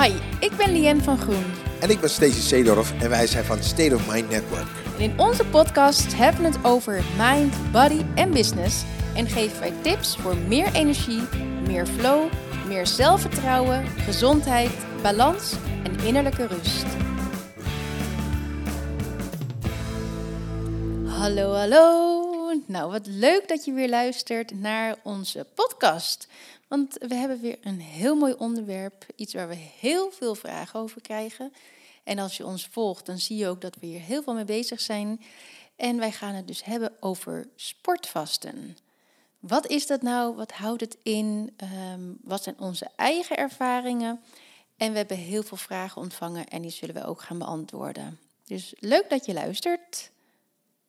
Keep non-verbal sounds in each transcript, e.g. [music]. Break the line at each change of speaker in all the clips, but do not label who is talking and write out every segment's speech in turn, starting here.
Hi, ik ben Lien van Groen.
En ik ben Stacey Seedorf en wij zijn van State of Mind Network.
En in onze podcast hebben we het over mind, body en business. En geven wij tips voor meer energie, meer flow, meer zelfvertrouwen, gezondheid, balans en innerlijke rust. Hallo, hallo. Nou, wat leuk dat je weer luistert naar onze podcast. Want we hebben weer een heel mooi onderwerp. Iets waar we heel veel vragen over krijgen. En als je ons volgt, dan zie je ook dat we hier heel veel mee bezig zijn. En wij gaan het dus hebben over sportvasten. Wat is dat nou? Wat houdt het in? Um, wat zijn onze eigen ervaringen? En we hebben heel veel vragen ontvangen en die zullen we ook gaan beantwoorden. Dus leuk dat je luistert.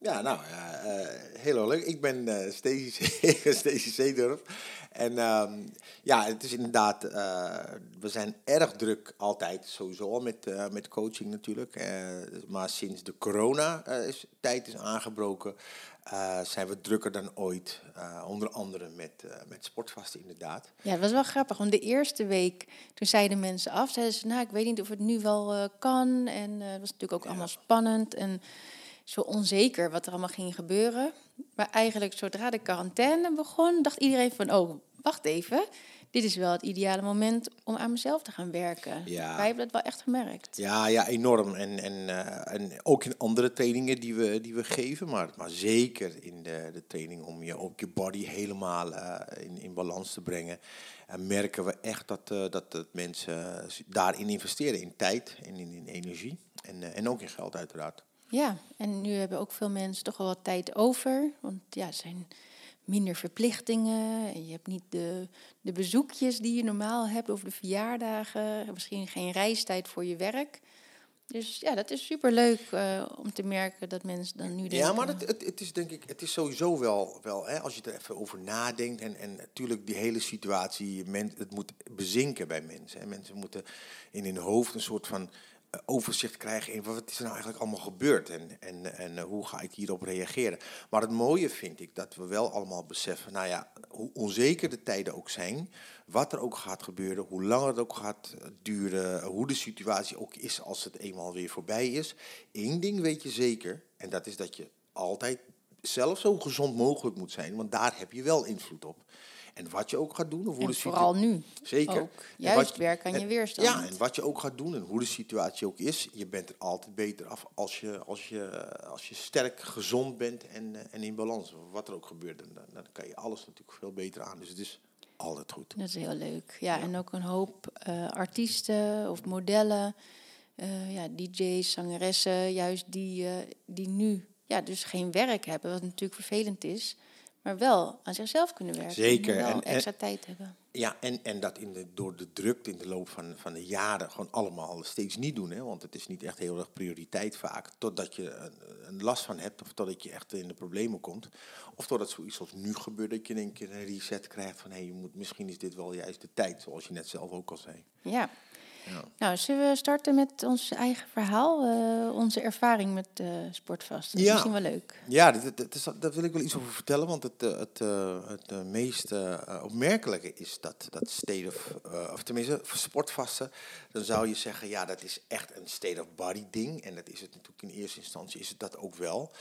Ja, nou, uh, heel leuk. Ik ben uh, Stacey [laughs] Zeedorf. En uh, ja, het is inderdaad, uh, we zijn erg druk altijd, sowieso met, met coaching natuurlijk. maar sinds de corona-tijd is aangebroken, zijn we drukker dan ooit. onder andere met, met sportvasten inderdaad.
Ja, het was wel grappig, want de eerste week, toen zeiden mensen af, zeiden ze, nou, ik weet niet of het nu wel kan. En het was natuurlijk ook allemaal spannend en zo onzeker wat er allemaal ging gebeuren. Maar eigenlijk zodra de quarantaine begon, dacht iedereen van, oh, wacht even. Dit is wel het ideale moment om aan mezelf te gaan werken. Ja. Wij hebben dat wel echt gemerkt.
Ja, ja enorm. En, en, uh, en ook in andere trainingen die we, die we geven, maar, maar zeker in de, de training om je, ook je body helemaal uh, in, in balans te brengen. En merken we echt dat, uh, dat, dat mensen daarin investeren, in tijd en in, in energie. En, en ook in geld uiteraard.
Ja, en nu hebben ook veel mensen toch wel wat tijd over. Want ja, er zijn minder verplichtingen. En je hebt niet de, de bezoekjes die je normaal hebt over de verjaardagen. Misschien geen reistijd voor je werk. Dus ja, dat is superleuk uh, om te merken dat mensen dan nu denken...
Ja, maar het, het, het is denk ik, het is sowieso wel, wel hè, als je er even over nadenkt... en, en natuurlijk die hele situatie, men, het moet bezinken bij mensen. Hè. Mensen moeten in hun hoofd een soort van overzicht krijgen in wat is er nou eigenlijk allemaal gebeurd en, en, en eh, hoe ga ik hierop reageren. Maar het mooie vind ik dat we wel allemaal beseffen, nou ja, hoe onzeker de tijden ook zijn, wat er ook gaat gebeuren, hoe lang het ook gaat duren, hoe de situatie ook is als het eenmaal weer voorbij is. Eén ding weet je zeker, en dat is dat je altijd zelf zo gezond mogelijk moet zijn, want daar heb je wel invloed op. En wat je ook gaat doen. Of hoe
en de vooral nu.
Zeker.
Ook. Juist werk aan je weerstand.
Ja, en wat je ook gaat doen en hoe de situatie ook is. Je bent er altijd beter af als je, als je, als je sterk, gezond bent en, eh, en in balans. Wat er ook gebeurt, dan, dan kan je alles natuurlijk veel beter aan. Dus het is altijd goed.
Dat is heel leuk. Ja, en ook een hoop uh, artiesten of modellen. Uh, ja, DJ's, zangeressen, juist die, uh, die nu ja, dus geen werk hebben, wat natuurlijk vervelend is maar wel aan zichzelf kunnen werken.
Zeker.
En, extra tijd hebben.
Ja, en, en dat in de, door de drukte in de loop van, van de jaren gewoon allemaal steeds niet doen. Hè? Want het is niet echt heel erg prioriteit vaak. Totdat je een, een last van hebt of totdat je echt in de problemen komt. Of totdat zoiets als nu gebeurt, dat je in één keer een reset krijgt van... hé, hey, je moet, misschien is dit wel juist de tijd, zoals je net zelf ook al zei.
Ja. Ja. Nou, zullen we starten met ons eigen verhaal, uh, onze ervaring met uh, sportvast? Dat is misschien wel leuk.
Ja, dat, dat, is, daar wil ik wel iets over vertellen, want het, eh, het, het, het meest opmerkelijke is dat, dat state of, of tenminste sportvasten, dan zou je zeggen, ja, dat is echt een state of body ding. En dat is het natuurlijk in eerste instantie, is het dat ook wel.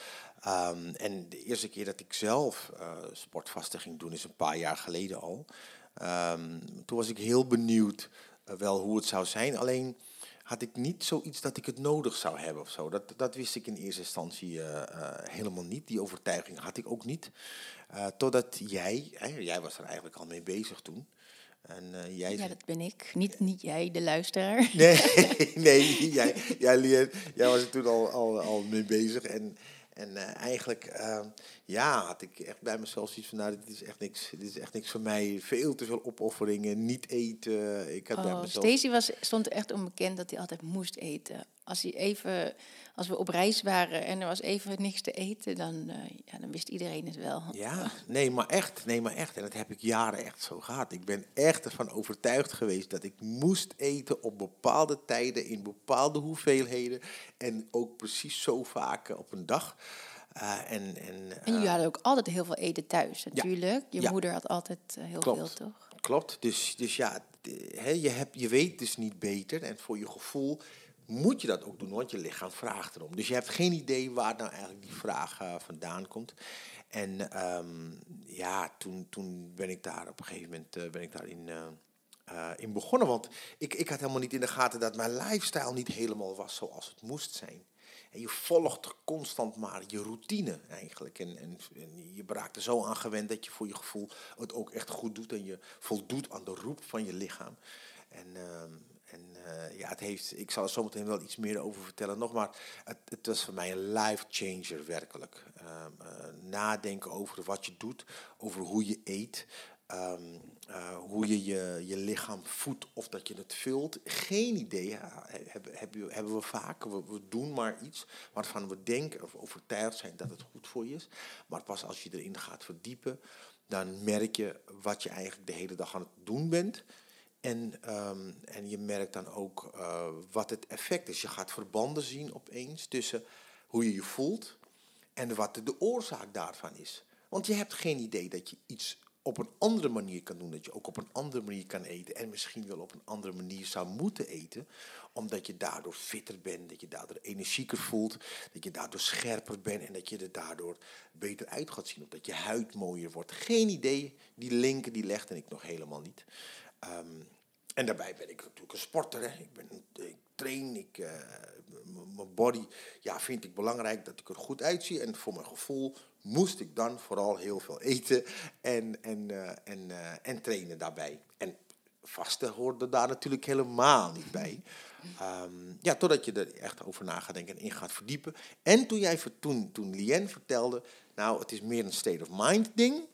Um, en de eerste keer dat ik zelf sportvasten ging doen, is een paar jaar geleden al. Um, toen was ik heel benieuwd eh, wel hoe het zou zijn. Alleen had ik niet zoiets dat ik het nodig zou hebben of zo. Dat, dat wist ik in eerste instantie eh, eh, helemaal niet. Die overtuiging had ik ook niet. totdat jij, hè, jij was er eigenlijk al mee bezig toen.
En, jij ja, dat ben ik. Niet, niet jij, de luisteraar.
Nee, [laughs] nee jij, jij, jij was er toen al, al, al mee bezig. En en uh, eigenlijk, uh, ja, had ik echt bij mezelf zoiets van, nou, dit is echt niks, dit is echt niks voor mij. Veel te veel opofferingen, niet eten. Ik had
oh,
bij mezelf...
Stacey was, stond echt onbekend dat hij altijd moest eten. Als hij even als we op reis waren en er was even niks te eten, dan, uh, ja, dan wist iedereen het wel.
Ja, nee, maar echt, nee, maar echt. En dat heb ik jaren echt zo gehad. Ik ben echt ervan overtuigd geweest dat ik moest eten op bepaalde tijden, in bepaalde hoeveelheden. En ook precies zo vaak op een dag. Uh, en, en,
uh, en jullie hadden ook altijd heel veel eten thuis, natuurlijk. Je moeder had altijd heel veel, toch?
Klopt. Dus, dus ja, je, hebt, je weet dus niet beter en voor je gevoel moet je dat ook doen, want je lichaam vraagt erom. Dus je hebt geen idee waar nou eigenlijk die vraag uh, vandaan komt. En ehm, ja, toen, toen ben ik daar op een gegeven moment uh, ben ik daarin uh, in begonnen. Want ik, ik had helemaal niet in de gaten dat mijn lifestyle niet helemaal was zoals het moest zijn. En je volgt constant maar je routine eigenlijk. En, en, je raakt er zo aan gewend dat je voor je gevoel het ook echt goed doet. En je voldoet aan de roep van je lichaam. En, ehm, en uh, ja, het heeft, ik zal er zometeen wel iets meer over vertellen nog. Maar het, het was voor mij een life changer werkelijk. Ehm, eh, nadenken over wat je doet, over hoe je eet. Ehm, eh, hoe je, je je lichaam voedt of dat je het vult. Geen idee hebben, hebben, hebben we vaak. We, we, doen maar iets waarvan we denken of overtuigd zijn dat het goed voor je is. Maar pas als je erin gaat verdiepen, dan merk je wat je eigenlijk de hele dag aan het doen bent. En, ehm, en je merkt dan ook uh, wat het effect is. Je gaat verbanden zien opeens tussen hoe je je voelt en wat de oorzaak daarvan is. Want je hebt geen idee dat je iets op een andere manier kan doen. Dat je ook op een andere manier kan eten. En misschien wel op een andere manier zou moeten eten. Omdat je daardoor fitter bent. Dat je daardoor energieker voelt. Dat je daardoor scherper bent. En dat je er daardoor beter uit gaat zien. Of dat je huid mooier wordt. Geen idee. Die linken die legde ik nog helemaal niet. Um, en daarbij ben ik natuurlijk een sporter. Hè. Ik, ben, ik train. Ik, uh, mijn body ja, vind ik belangrijk dat ik er goed uitzie. En voor mijn gevoel moest ik dan vooral heel veel eten en, en, uh, en, uh, en trainen daarbij. En vasten hoorde daar natuurlijk helemaal niet bij. Um, ja, totdat je er echt over na gaat denken en in gaat verdiepen. En toen, jij, toen, toen Lien vertelde, nou, het is meer een state of mind ding.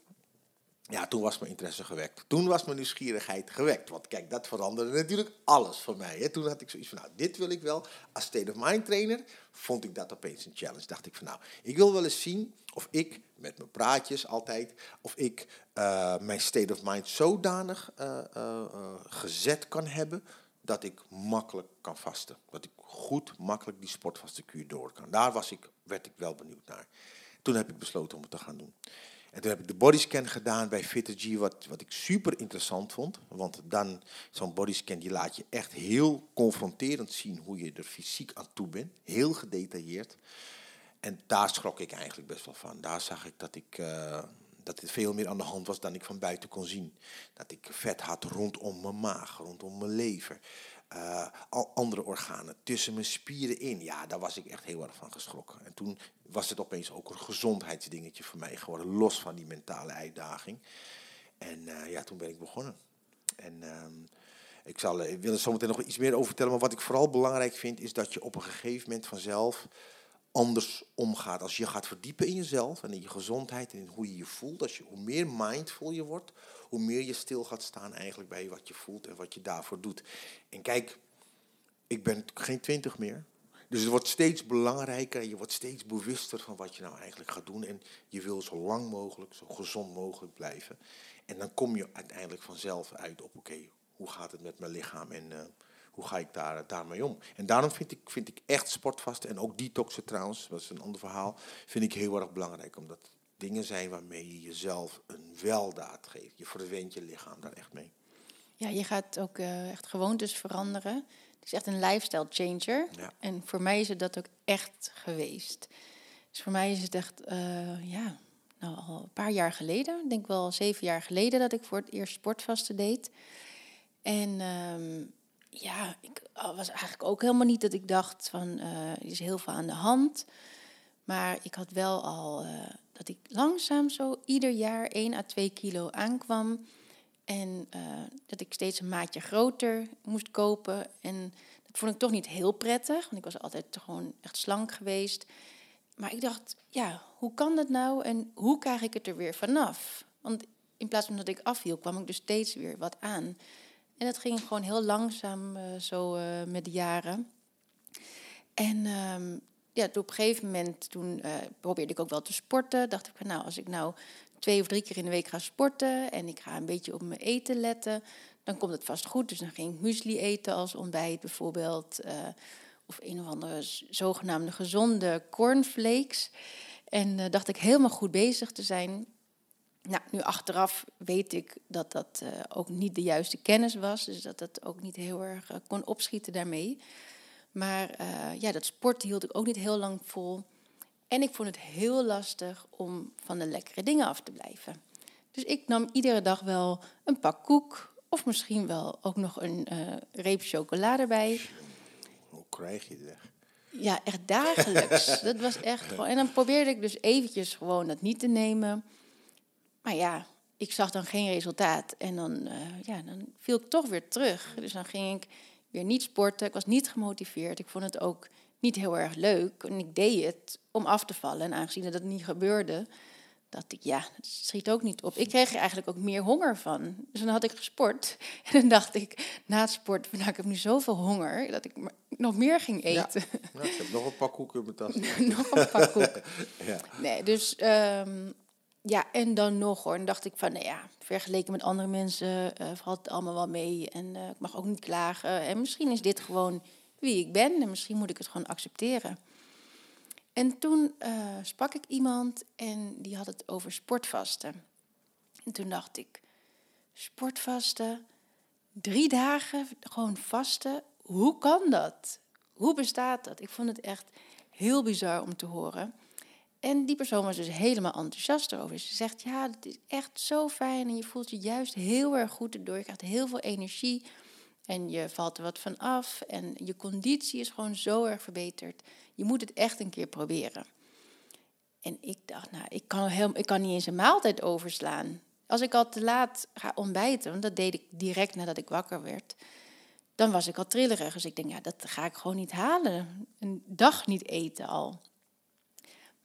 Ja, toen was mijn interesse gewekt. Toen was mijn nieuwsgierigheid gewekt. Want kijk, dat veranderde natuurlijk alles voor mij. Hè. Toen had ik zoiets van, nou, dit wil ik wel. Als state of mind trainer vond ik dat opeens een challenge. Dacht ik van, nou, ik wil wel eens zien of ik, met mijn praatjes altijd, of ik uh, mijn state of mind zodanig uh, uh, gezet kan hebben dat ik makkelijk kan vasten. Dat ik goed, makkelijk die sportvaste kuur door kan. Daar was ik, werd ik wel benieuwd naar. Toen heb ik besloten om het te gaan doen. En toen heb ik de bodyscan gedaan bij FitterG, wat, wat ik super interessant vond. Want dan, zo'n bodyscan, die laat je echt heel confronterend zien hoe je er fysiek aan toe bent. Heel gedetailleerd. En daar schrok ik eigenlijk best wel van. Daar zag ik dat ik... Uh, dat er veel meer aan de hand was dan ik van buiten kon zien. Dat ik vet had rondom mijn maag, rondom mijn lever. Uh, al andere organen, tussen mijn spieren in. Ja, daar was ik echt heel erg van geschrokken. En toen was het opeens ook een gezondheidsdingetje voor mij geworden, los van die mentale uitdaging. En uh, ja, toen ben ik begonnen. En uh, ik, zal, ik wil er zometeen nog iets meer over vertellen, maar wat ik vooral belangrijk vind, is dat je op een gegeven moment vanzelf anders omgaat. Als je gaat verdiepen in jezelf en in je gezondheid en in hoe je je voelt, als je, hoe meer mindful je wordt, hoe meer je stil gaat staan eigenlijk bij wat je voelt en wat je daarvoor doet. En kijk, ik ben geen twintig meer. Dus het wordt steeds belangrijker en je wordt steeds bewuster van wat je nou eigenlijk gaat doen. En je wil zo lang mogelijk, zo gezond mogelijk blijven. En dan kom je uiteindelijk vanzelf uit op, oké, hoe gaat het met mijn lichaam en uh, hoe ga ik daar, daarmee om? En daarom vind ik, vind ik echt sportvast en ook detoxen trouwens, dat is een ander verhaal, vind ik heel erg belangrijk. Omdat dingen zijn waarmee je jezelf een weldaad geeft. Je verwendt je lichaam daar echt mee.
Ja, je gaat ook uh, echt gewoontes veranderen. Het is echt een lifestyle changer. Ja. En voor mij is het dat ook echt geweest. Dus voor mij is het echt, uh, ja, nou al een paar jaar geleden, ik denk wel zeven jaar geleden, dat ik voor het eerst sportvasten deed. En um, ja, ik was eigenlijk ook helemaal niet dat ik dacht van, uh, er is heel veel aan de hand. Maar ik had wel al uh, dat ik langzaam zo ieder jaar 1 à 2 kilo aankwam. En uh, dat ik steeds een maatje groter moest kopen. En dat vond ik toch niet heel prettig, want ik was altijd gewoon echt slank geweest. Maar ik dacht, ja, hoe kan dat nou en hoe krijg ik het er weer vanaf? Want in plaats van dat ik afviel, kwam ik dus steeds weer wat aan. En dat ging gewoon heel langzaam uh, zo uh, met de jaren. En um, ja, op een gegeven moment toen uh, probeerde ik ook wel te sporten. Dacht ik nou, als ik nou twee of drie keer in de week ga sporten en ik ga een beetje op mijn eten letten, dan komt het vast goed. Dus dan ging ik muesli eten als ontbijt bijvoorbeeld. Of een of andere zogenaamde gezonde cornflakes. En uh, dacht ik helemaal goed bezig te zijn. Nou, nu achteraf weet ik dat dat eh, ook niet de juiste kennis was. Dus dat het ook niet heel erg eh, kon opschieten daarmee. Maar eh, ja, dat sport hield ik ook niet heel lang vol. En ik vond het heel lastig om van de lekkere dingen af te blijven. Dus ik nam iedere dag wel een pak koek. Of misschien wel ook nog een reep chocolade bij.
Hoe krijg je het weg?
Ja, echt dagelijks. [laughs] dat was echt gewoon. En dan probeerde ik dus eventjes gewoon dat niet te nemen. Maar ja, ik zag dan geen resultaat. En dan, uh, ja, dan viel ik toch weer terug. Dus dan ging ik weer niet sporten. Ik was niet gemotiveerd. Ik vond het ook niet heel erg leuk. En ik deed het om af te vallen. En aangezien dat niet gebeurde, dacht ik, ja, dat schiet ook niet op. Ik kreeg er eigenlijk ook meer honger van. Dus dan had ik gesport. [laughs] En dan dacht ik, na het sport, nou, ik heb nu zoveel honger, dat ik nog meer ging eten. Ja,
nou, ik heb nog een pak koeken in mijn tas.
nog een pak koek. [laughs] [laughs] ja. Nee, dus um, ja, en dan nog hoor. En dacht ik van, nou ja, vergeleken met andere mensen uh, valt het allemaal wel mee. En uh, ik mag ook niet klagen. En misschien is dit gewoon wie ik ben. En misschien moet ik het gewoon accepteren. En toen uh, sprak ik iemand en die had het over sportvasten. En toen dacht ik, sportvasten, drie dagen gewoon vasten, hoe kan dat? Hoe bestaat dat? Ik vond het echt heel bizar om te horen. En die persoon was dus helemaal enthousiast over. Ze zegt, ja, het is echt zo fijn en je voelt je juist heel erg goed erdoor. Je krijgt heel veel energie en je valt er wat van af en je conditie is gewoon zo erg verbeterd. Je moet het echt een keer proberen. En ik dacht, nou, ik kan, heel, ik kan niet eens een maaltijd overslaan. Als ik al te laat ga ontbijten, want dat deed ik direct nadat ik wakker werd, dan was ik al trillerig. Dus ik denk, ja, dat ga ik gewoon niet halen. Een dag niet eten al.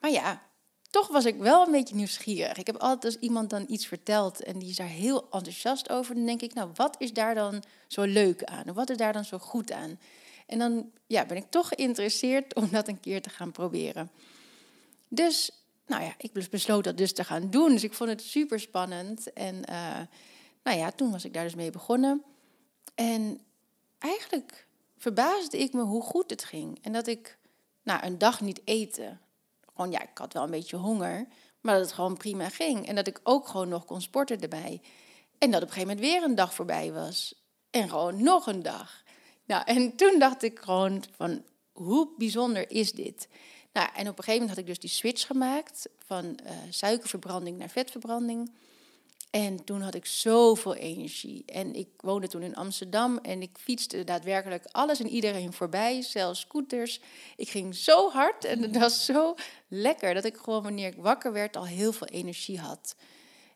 Maar ja, toch was ik wel een beetje nieuwsgierig. Ik heb altijd als iemand dan iets vertelt en die is daar heel enthousiast over, dan denk ik, nou, wat is daar dan zo leuk aan? Wat is daar dan zo goed aan? En dan ja, ben ik toch geïnteresseerd om dat een keer te gaan proberen. Dus, nou ja, ik besloot dat dus te gaan doen. Dus ik vond het super spannend. En uh, nou ja, toen was ik daar dus mee begonnen. En eigenlijk verbaasde ik me hoe goed het ging. En dat ik nou, een dag niet eten gewoon, ja, ik had wel een beetje honger, maar dat het gewoon prima ging. En dat ik ook gewoon nog kon sporten erbij. En dat op een gegeven moment weer een dag voorbij was. En gewoon nog een dag. Nou, en toen dacht ik gewoon van, hoe bijzonder is dit? Nou, en op een gegeven moment had ik dus die switch gemaakt van uh, suikerverbranding naar vetverbranding. En toen had ik zoveel energie. En ik woonde toen in Amsterdam en ik fietste daadwerkelijk alles en iedereen voorbij, zelfs scooters. Ik ging zo hard en het was zo lekker dat ik gewoon wanneer ik wakker werd al heel veel energie had.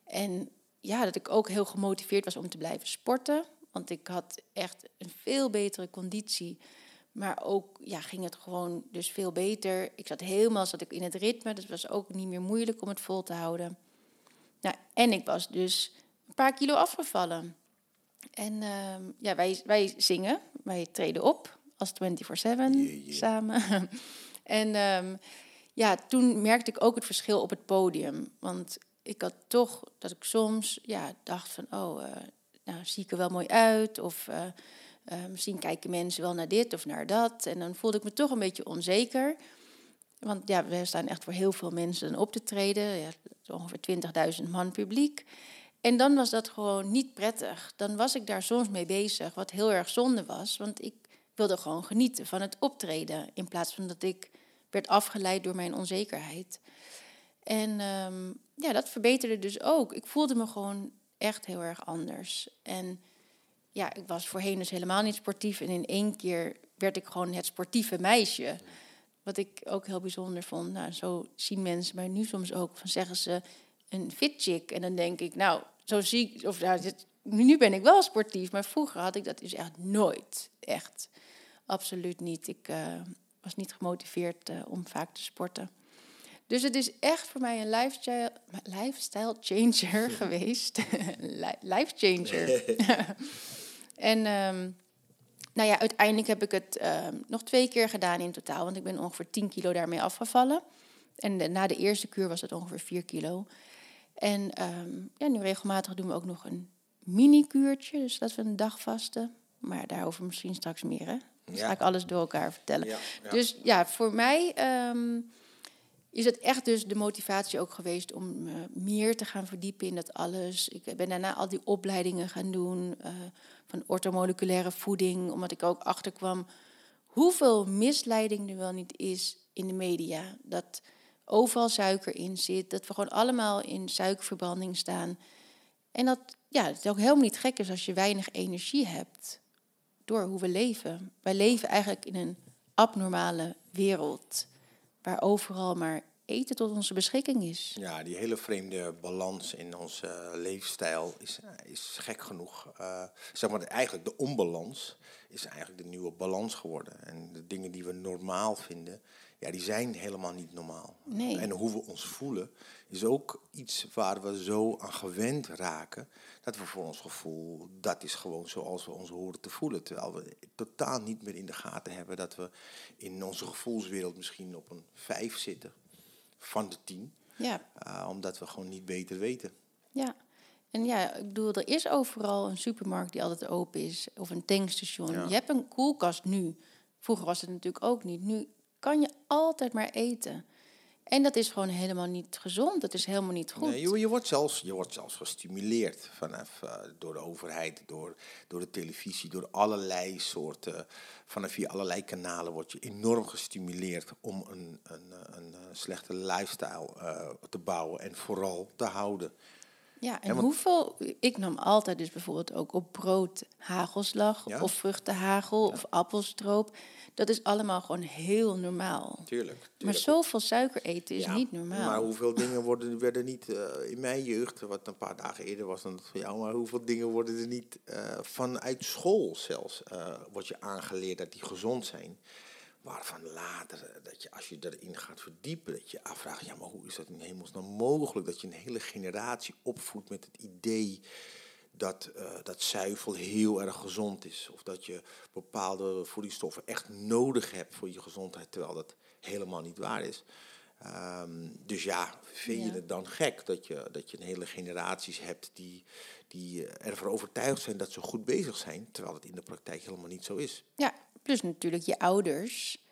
En ja, dat ik ook heel gemotiveerd was om te blijven sporten. Want ik had echt een veel betere conditie. Maar ook ja, ging het gewoon dus veel beter. Ik zat helemaal zat ik in het ritme. Dus het was ook niet meer moeilijk om het vol te houden. Nou, en ik was dus een paar kilo afgevallen. En uh, ja, wij, wij zingen, wij treden op als 24-7 samen. [laughs] en um, ja, toen merkte ik ook het verschil op het podium. Want ik had toch dat ik soms ja, dacht van, oh, uh, nou zie ik er wel mooi uit. Of uh, uh, misschien kijken mensen wel naar dit of naar dat. En dan voelde ik me toch een beetje onzeker. Want ja, we staan echt voor heel veel mensen op te treden. Ja, ongeveer 20.000 man publiek. En dan was dat gewoon niet prettig. Dan was ik daar soms mee bezig, wat heel erg zonde was. Want ik wilde gewoon genieten van het optreden. In plaats van dat ik werd afgeleid door mijn onzekerheid. En um, ja, dat verbeterde dus ook. Ik voelde me gewoon echt heel erg anders. En ja, ik was voorheen dus helemaal niet sportief. En in één keer werd ik gewoon het sportieve meisje. Wat ik ook heel bijzonder vond. Nou, zo zien mensen mij nu soms ook. Van zeggen ze een fit chick. En dan denk ik, nou, zo zie ik. Of nou, dit, nu ben ik wel sportief. Maar vroeger had ik dat dus echt nooit. Echt. Absoluut niet. Ik uh, was niet gemotiveerd uh, om vaak te sporten. Dus het is echt voor mij een lifestyle, lifestyle changer [laughs] geweest. [laughs] Life changer. [laughs] en um, nou ja, uiteindelijk heb ik het uh, nog twee keer gedaan in totaal. Want ik ben ongeveer 10 kilo daarmee afgevallen. En de, na de eerste kuur was het ongeveer 4 kilo. En um, ja, nu regelmatig doen we ook nog een mini-kuurtje. Dus dat we een dag vasten. Maar daarover misschien straks meer. Hè? Dus ja. ga ik alles door elkaar vertellen. Ja, ja. Dus ja, voor mij um, is het echt dus de motivatie ook geweest om me meer te gaan verdiepen in dat alles. Ik ben daarna al die opleidingen gaan doen uh, van ortomoleculaire voeding, omdat ik ook achterkwam hoeveel misleiding er wel niet is in de media. Dat overal suiker in zit, dat we gewoon allemaal in suikerverbranding staan. En dat ja, het ook helemaal niet gek is als je weinig energie hebt door hoe we leven. Wij leven eigenlijk in een abnormale wereld waar overal maar eten tot onze beschikking is.
Ja, die hele vreemde balans in onze leefstijl is, is gek genoeg. Uh, zeg maar, eigenlijk de onbalans is eigenlijk de nieuwe balans geworden. En de dingen die we normaal vinden, ja, die zijn helemaal niet normaal.
Nee.
En hoe we ons voelen is ook iets waar we zo aan gewend raken, dat we voor ons gevoel, dat is gewoon zoals we ons horen te voelen. Terwijl we totaal niet meer in de gaten hebben dat we in onze gevoelswereld misschien op een vijf zitten van de tien.
Ja.
Uh, omdat we gewoon niet beter weten.
Ja. En ja, ik bedoel, er is overal een supermarkt die altijd open is. Of een tankstation. Je hebt een koelkast nu. Vroeger was het natuurlijk ook niet. Nu kan je altijd maar eten. En dat is gewoon helemaal niet gezond. Dat is helemaal niet goed.
Nee, je, wordt zelfs, je wordt zelfs gestimuleerd vanaf, uh, door de overheid, door, door de televisie, door allerlei soorten. Vanaf via allerlei kanalen word je enorm gestimuleerd om een, een, een, slechte lifestyle uh, te bouwen en vooral te houden.
Ja, en, hoeveel... Ik nam altijd dus bijvoorbeeld ook op brood hagelslag... of vruchtenhagel of appelstroop. Dat is allemaal gewoon heel normaal.
Tuurlijk.
Maar zoveel suiker eten is niet normaal.
Maar hoeveel [laughs] dingen worden, werden niet uh, in mijn jeugd... wat een paar dagen eerder was dan van jou... maar hoeveel dingen worden er niet uh, vanuit school zelfs... Uh, wordt je aangeleerd dat die gezond zijn... Waarvan later, dat je als je erin gaat verdiepen, dat je afvraagt, ja, maar hoe is dat in hemelsnaam mogelijk? Dat je een hele generatie opvoedt met het idee dat, uh, dat zuivel heel erg gezond is. Of dat je bepaalde voedingsstoffen echt nodig hebt voor je gezondheid, terwijl dat helemaal niet waar is. Um, dus ja, vind je ja. het dan gek dat je, dat je een hele generaties hebt die, die ervan overtuigd zijn dat ze goed bezig zijn, terwijl het in de praktijk helemaal niet zo is?
Ja, plus natuurlijk je ouders.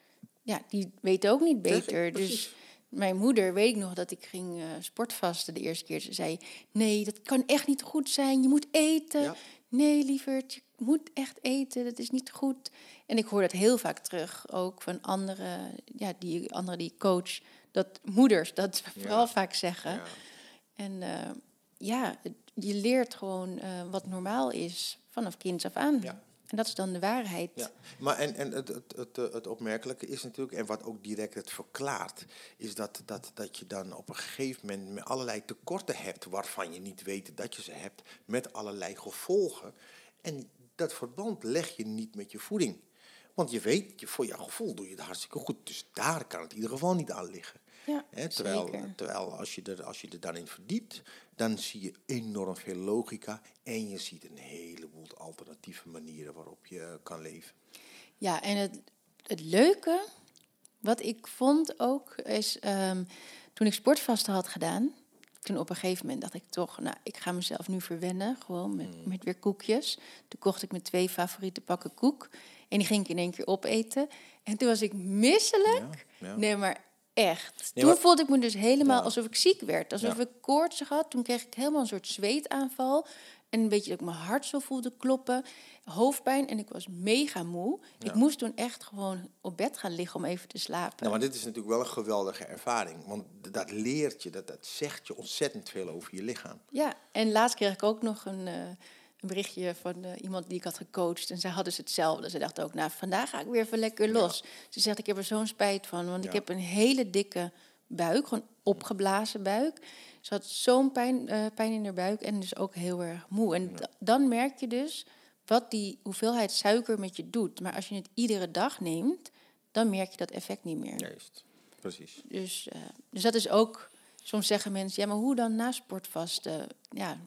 Ja, die weten ook niet beter. Dus mijn moeder weet ik nog dat ik ging uh, sportvasten de eerste keer. Ze zei, nee, dat kan echt niet goed zijn. Je moet eten. Ja. Nee, lieverd, je moet echt eten. Dat is niet goed. En ik hoor dat heel vaak terug, ook van andere, ja, die, andere die coach. Dat moeders dat vooral vaak zeggen. Ja. En uh, ja, je leert gewoon uh, wat normaal is vanaf kinds af aan.
Ja.
En dat is dan de waarheid.
Ja, maar en, en het, het, het, het opmerkelijke is natuurlijk, en wat ook direct het verklaart, is dat, dat, dat je dan op een gegeven moment met allerlei tekorten hebt waarvan je niet weet dat je ze hebt, met allerlei gevolgen. En dat verband leg je niet met je voeding. Want je weet, je, voor jouw gevoel doe je het hartstikke goed. Dus daar kan het in ieder geval niet aan liggen.
Ja,
He, terwijl, terwijl als, je er, als je er dan in verdiept, dan zie je enorm veel logica en je ziet een heleboel alternatieve manieren waarop je kan leven.
Ja, en het, het leuke, wat ik vond ook, is um, toen ik sportvasten had gedaan, toen op een gegeven moment dacht ik toch, nou, ik ga mezelf nu verwennen, gewoon met, mm. met weer koekjes. Toen kocht ik mijn twee favoriete pakken koek en die ging ik in één keer opeten. En toen was ik misselijk. Ja, ja. Nee, maar Echt. Nee, toen voelde ik me dus helemaal ja. alsof ik ziek werd. Alsof ja. ik koorts had. Toen kreeg ik helemaal een soort zweetaanval. En een beetje dat ik mijn hart zo voelde kloppen. Hoofdpijn en ik was mega moe. Ja. Ik moest toen echt gewoon op bed gaan liggen om even te slapen.
Nou, maar dit is natuurlijk wel een geweldige ervaring. Want dat leert je, dat, dat zegt je ontzettend veel over je lichaam.
Ja, en laatst kreeg ik ook nog een... Uh, een berichtje van uh, iemand die ik had gecoacht. En zij hadden ze hetzelfde. Ze dacht ook, nou, vandaag ga ik weer even lekker los. Ja. Ze zegt, ik heb er zo'n spijt van. Want ja. ik heb een hele dikke buik, gewoon opgeblazen buik. Ze had zo'n pijn, uh, pijn in haar buik en dus ook heel erg moe. En ja. dan merk je dus wat die hoeveelheid suiker met je doet. Maar als je het iedere dag neemt, dan merk je dat effect niet meer.
Juist, precies.
Dus, uh, dus dat is ook... Soms zeggen mensen, ja, maar hoe dan na sportvasten? Ja,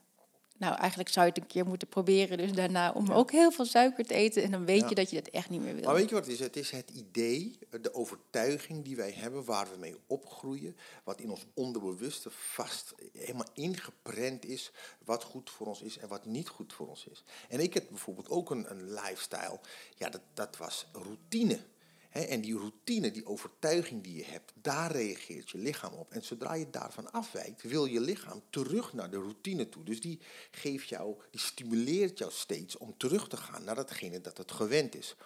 nou, eigenlijk zou je het een keer moeten proberen, dus daarna om ja. ook heel veel suiker te eten. En dan weet ja. je dat je dat echt niet meer wil.
Maar weet je wat het is? Het is het idee, de overtuiging die wij hebben, waar we mee opgroeien, wat in ons onderbewuste vast helemaal ingeprent is, wat goed voor ons is en wat niet goed voor ons is. En ik heb bijvoorbeeld ook een, een lifestyle, ja, dat, dat was routine. En die routine, die overtuiging die je hebt, daar reageert je lichaam op. En zodra je daarvan afwijkt, wil je lichaam terug naar de routine toe. Dus die geeft jou, die stimuleert jou steeds om terug te gaan naar datgene dat het gewend is.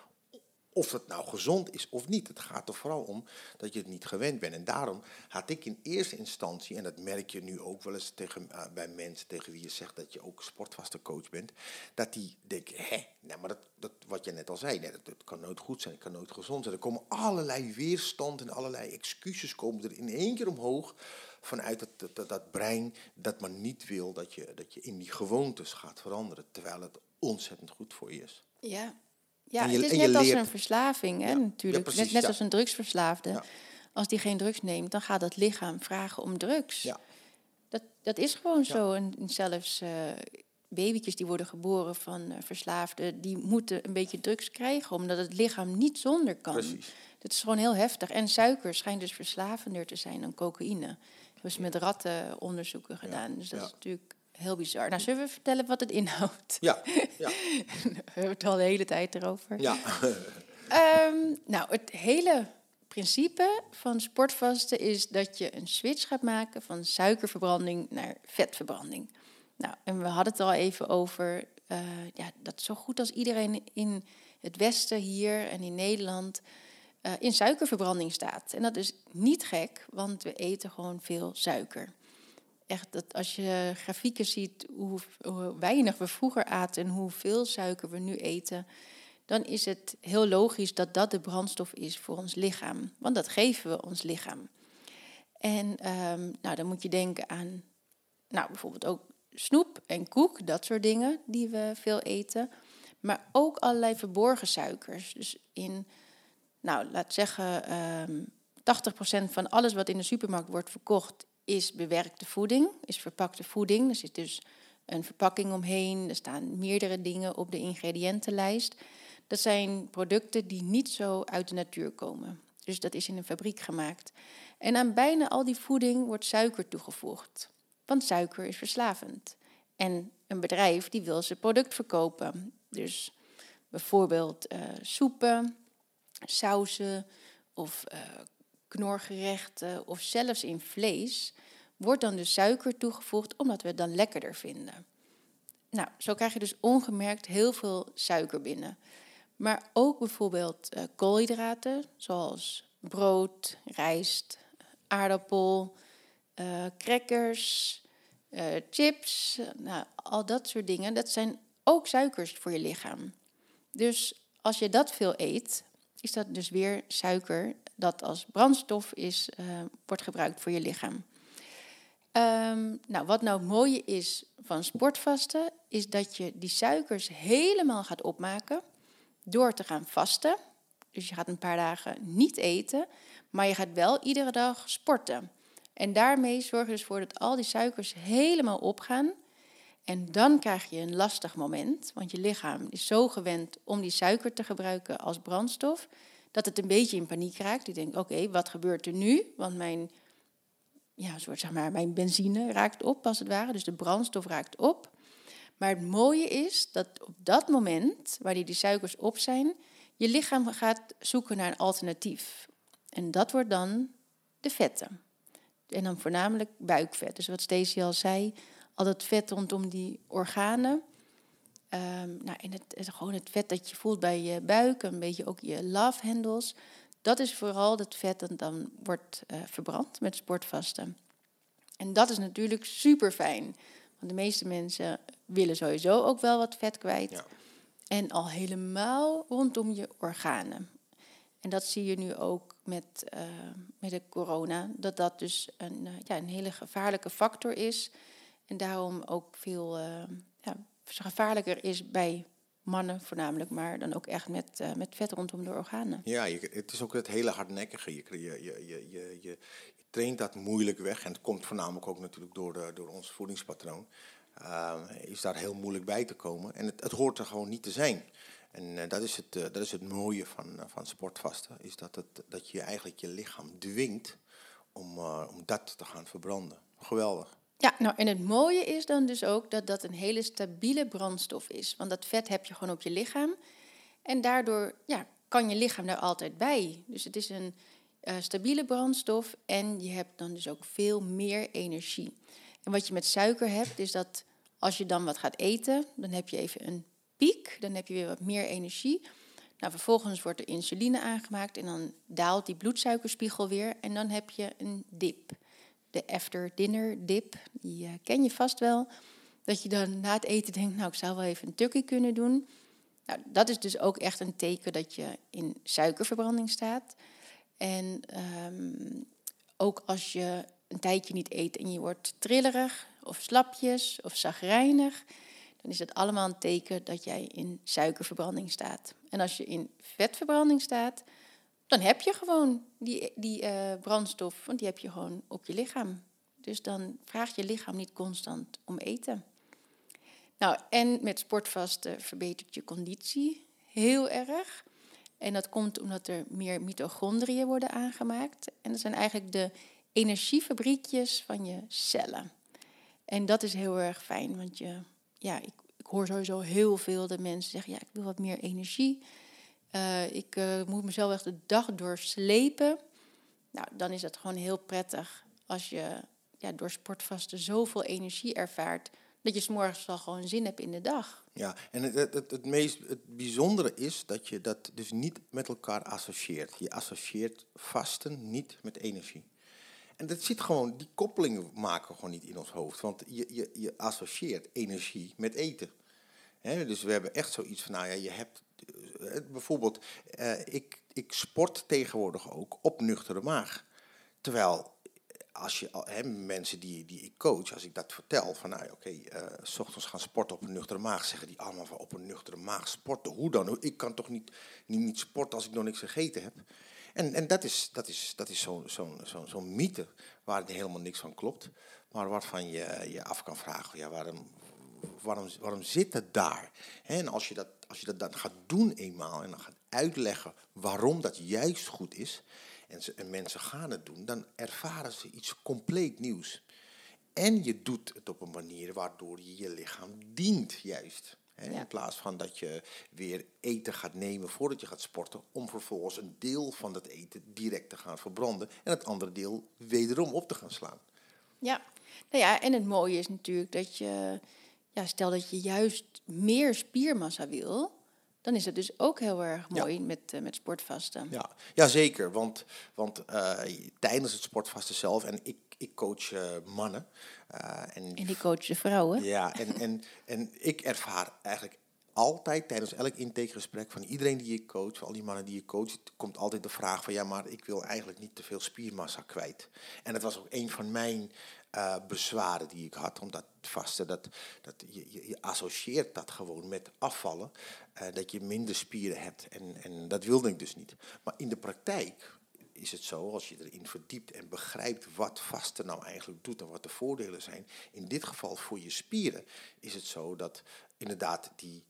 Of het nou gezond is of niet. Het gaat er vooral om dat je het niet gewend bent. En daarom had ik in eerste instantie, en dat merk je nu ook wel eens tegen, eh, bij mensen tegen wie je zegt dat je ook sportvaste coach bent, dat die denken, hè, nou, maar dat, dat, wat je net al zei, nee, dat, dat kan nooit goed zijn, het kan nooit gezond zijn. Er komen allerlei weerstand en allerlei excuses komen er in één keer omhoog vanuit dat, dat, dat, brein dat maar niet wil dat je, dat je in die gewoontes gaat veranderen, terwijl het ontzettend goed voor je is.
Ja, ja, het is net als een verslaving, hè, natuurlijk. net, net als een drugsverslaafde. Als die geen drugs neemt, dan gaat het lichaam vragen om drugs. Ja. Dat, dat is gewoon zo. En zelfs uh, babytjes die worden geboren van uh, verslaafden, die moeten een beetje drugs krijgen, omdat het lichaam niet zonder kan. Precies. Dat is gewoon heel heftig. En suiker schijnt dus verslavender te zijn dan cocaïne. Dus met ratten onderzoeken gedaan. Dus dat is natuurlijk heel bizar. Nou, zullen we vertellen wat het inhoudt?
Ja. ja. [laughs]
we hebben het al de hele tijd erover.
Ja.
um, [laughs] nou, het hele principe van sportvasten is dat je een switch gaat maken van suikerverbranding naar vetverbranding. Nou, en we hadden het al even over uh, ja, dat zo goed als iedereen in het Westen hier en in Nederland uh, in suikerverbranding staat. En dat is niet gek, want we eten gewoon veel suiker echt dat als je grafieken ziet hoe, weinig we vroeger aten en hoeveel suiker we nu eten, dan is het heel logisch dat dat de brandstof is voor ons lichaam. Want dat geven we ons lichaam. En um, nou, dan moet je denken aan nou, bijvoorbeeld ook snoep en koek, dat soort dingen die we veel eten. Maar ook allerlei verborgen suikers. Dus in, nou, laat zeggen, um, ehm, 80% van alles wat in de supermarkt wordt verkocht is bewerkte voeding, is verpakte voeding. Er zit dus een verpakking omheen, er staan meerdere dingen op de ingrediëntenlijst. Dat zijn producten die niet zo uit de natuur komen. Dus dat is in een fabriek gemaakt. En aan bijna al die voeding wordt suiker toegevoegd. Want suiker is verslavend. En een bedrijf die wil zijn product verkopen. Dus bijvoorbeeld uh, soepen, sauzen of uh, knorgerechten of zelfs in vlees wordt dan dus suiker toegevoegd omdat we het dan lekkerder vinden. Nou, zo krijg je dus ongemerkt heel veel suiker binnen. Maar ook bijvoorbeeld uh, koolhydraten, zoals brood, rijst, aardappel, uh, crackers, uh, chips, nou, al dat soort dingen. Dat zijn ook suikers voor je lichaam. Dus als je dat veel eet, is dat dus weer suiker dat als brandstof is, wordt gebruikt voor je lichaam. Um, nou, wat nou mooie is van sportvasten, is dat je die suikers helemaal gaat opmaken door te gaan vasten. Dus je gaat een paar dagen niet eten, maar je gaat wel iedere dag sporten. En daarmee zorg je dus voor dat al die suikers helemaal opgaan. En dan krijg je een lastig moment, want je lichaam is zo gewend om die suiker te gebruiken als brandstof, dat het een beetje in paniek raakt. Die denkt, oké, wat gebeurt er nu? Want mijn ja, soort, zeg maar, mijn benzine raakt op, als het ware. Dus de brandstof raakt op. Maar het mooie is dat op dat moment, waar die, die suikers op zijn, je lichaam gaat zoeken naar een alternatief. En dat wordt dan de vetten. En dan voornamelijk buikvet. Dus wat Stacey al zei, al dat vet rondom die organen. Um, nou, en het, het, gewoon het vet dat je voelt bij je buik, een beetje ook je love handles. Dat is vooral het vet dat dan wordt uh, verbrand met sportvasten. En dat is natuurlijk super fijn. Want de meeste mensen willen sowieso ook wel wat vet kwijt. Ja. En al helemaal rondom je organen. En dat zie je nu ook met, uh, met de corona. Dat dat dus een, uh, ja, een hele gevaarlijke factor is. En daarom ook veel ja, gevaarlijker is bij mannen voornamelijk, maar dan ook echt met, uh, met vet rondom de organen.
Ja, het is ook het hele hardnekkige. Je, je, je, je, je, traint dat moeilijk weg. En het komt voornamelijk ook natuurlijk door, de, door ons voedingspatroon. Is daar heel moeilijk bij te komen. En het, het hoort er gewoon niet te zijn. En dat, is het, dat is het mooie van, van sportvasten. Is dat, het, dat je eigenlijk je lichaam dwingt om, om dat te gaan verbranden. Geweldig.
Ja, nou en het mooie is dan dus ook dat dat een hele stabiele brandstof is. Want dat vet heb je gewoon op je lichaam. En daardoor ja, kan je lichaam daar altijd bij. Dus het is een uh, stabiele brandstof en je hebt dan dus ook veel meer energie. En wat je met suiker hebt, is dat als je dan wat gaat eten, dan heb je even een piek, dan heb je weer wat meer energie. Nou, vervolgens wordt er insuline aangemaakt en dan daalt die bloedsuikerspiegel weer en dan heb je een dip. De after dinner dip, die uh, ken je vast wel. Dat je dan na het eten denkt, nou ik zou wel even een tukkie kunnen doen. Nou, dat is dus ook echt een teken dat je in suikerverbranding staat. En um, ook als je een tijdje niet eet en je wordt trillerig of slapjes of zagrijnig, dan is dat allemaal een teken dat jij in suikerverbranding staat. En als je in vetverbranding staat, dan heb je gewoon die, die uh, brandstof, want die heb je gewoon op je lichaam. Dus dan vraagt je lichaam niet constant om eten. Nou, en met sportvasten verbetert je conditie heel erg. En dat komt omdat er meer mitochondriën worden aangemaakt. En dat zijn eigenlijk de energiefabriekjes van je cellen. En dat is heel erg fijn, want je, ja, ik, ik hoor sowieso heel veel de mensen zeggen, ja, ik wil wat meer energie. Uh, ik uh, moet mezelf echt de dag doorslepen. Nou, dan is het gewoon heel prettig als je ja, door sportvasten zoveel energie ervaart dat je s morgens al gewoon zin hebt in de dag.
Ja, en het, het, het, het, meest het bijzondere is dat je dat dus niet met elkaar associeert. Je associeert vasten niet met energie. En dat zit gewoon, die koppelingen maken gewoon niet in ons hoofd. Want je, je, je associeert energie met eten. dus we hebben echt zoiets van, nou ja, je hebt eh, bijvoorbeeld, uh, ik, ik sport tegenwoordig ook op nuchtere maag. Terwijl als je, mensen die, die ik coach, als ik dat vertel, van nou oké, okay, uh, s ochtends gaan sporten op een nuchtere maag, zeggen die allemaal van op een nuchtere maag sporten. Hoe dan? Ik kan toch niet, niet, niet sporten als ik nog niks gegeten heb? En, en dat is, dat is, dat is zo'n zo, zo, zo mythe waar helemaal niks van klopt, maar waarvan je je af kan vragen, ja, waarom, waarom, waarom zit het daar? En als je, dat, als je dat dan gaat doen eenmaal en dan gaat uitleggen waarom dat juist goed is, en, ze, en mensen gaan het doen, dan ervaren ze iets compleet nieuws. En je doet het op een manier waardoor je je lichaam dient juist. In plaats van dat je weer eten gaat nemen voordat je gaat sporten, om vervolgens een deel van dat eten direct te gaan verbranden en het andere deel wederom op te gaan slaan.
Ja, nou ja, en het mooie is natuurlijk dat je, ja, stel dat je juist meer spiermassa wil, dan is het dus ook heel erg mooi met, uh, met sportvasten.
Ja, ja zeker. Want, want uh, tijdens het sportvasten zelf, en ik, ik coach uh, mannen.
en, en die coachen vrouwen.
Ja, en, en, en ik ervaar eigenlijk altijd tijdens elk intakegesprek van iedereen die je coach, van al die mannen die je coacht, komt altijd de vraag van ja, maar ik wil eigenlijk niet te veel spiermassa kwijt. En dat was ook een van mijn uh, bezwaren die ik had. Omdat vasten, dat, dat je, associeert dat gewoon met afvallen. Uh, dat je minder spieren hebt. En, en dat wilde ik dus niet. Maar in de praktijk is het zo, als je erin verdiept en begrijpt wat vasten nou eigenlijk doet en wat de voordelen zijn. In dit geval voor je spieren is het zo dat inderdaad die,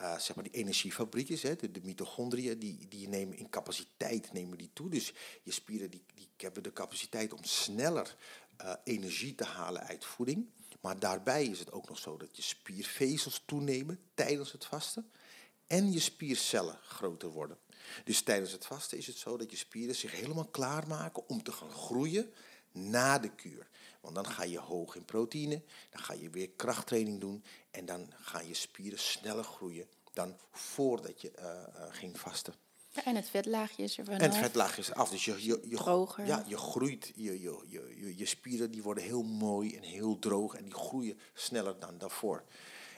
uh, zeg maar die energiefabriekjes, hè, de, de mitochondriën, die, die nemen in capaciteit nemen die toe. Dus je spieren die, die hebben de capaciteit om sneller uh, energie te halen uit voeding. Maar daarbij is het ook nog zo dat je spiervezels toenemen tijdens het vasten. En je spiercellen groter worden. Dus tijdens het vasten is het zo dat je spieren zich helemaal klaarmaken om te gaan groeien na de kuur. Want dan ga je hoog in proteïne, dan ga je weer krachttraining doen en dan gaan je spieren sneller groeien dan voordat je uh, ging vasten
en het vetlaagje is er vanaf.
En het vetlaagje is af. Dus je, je, je, droger. Ja, je groeit. Je, je, je, je spieren die worden heel mooi en heel droog. En die groeien sneller dan daarvoor.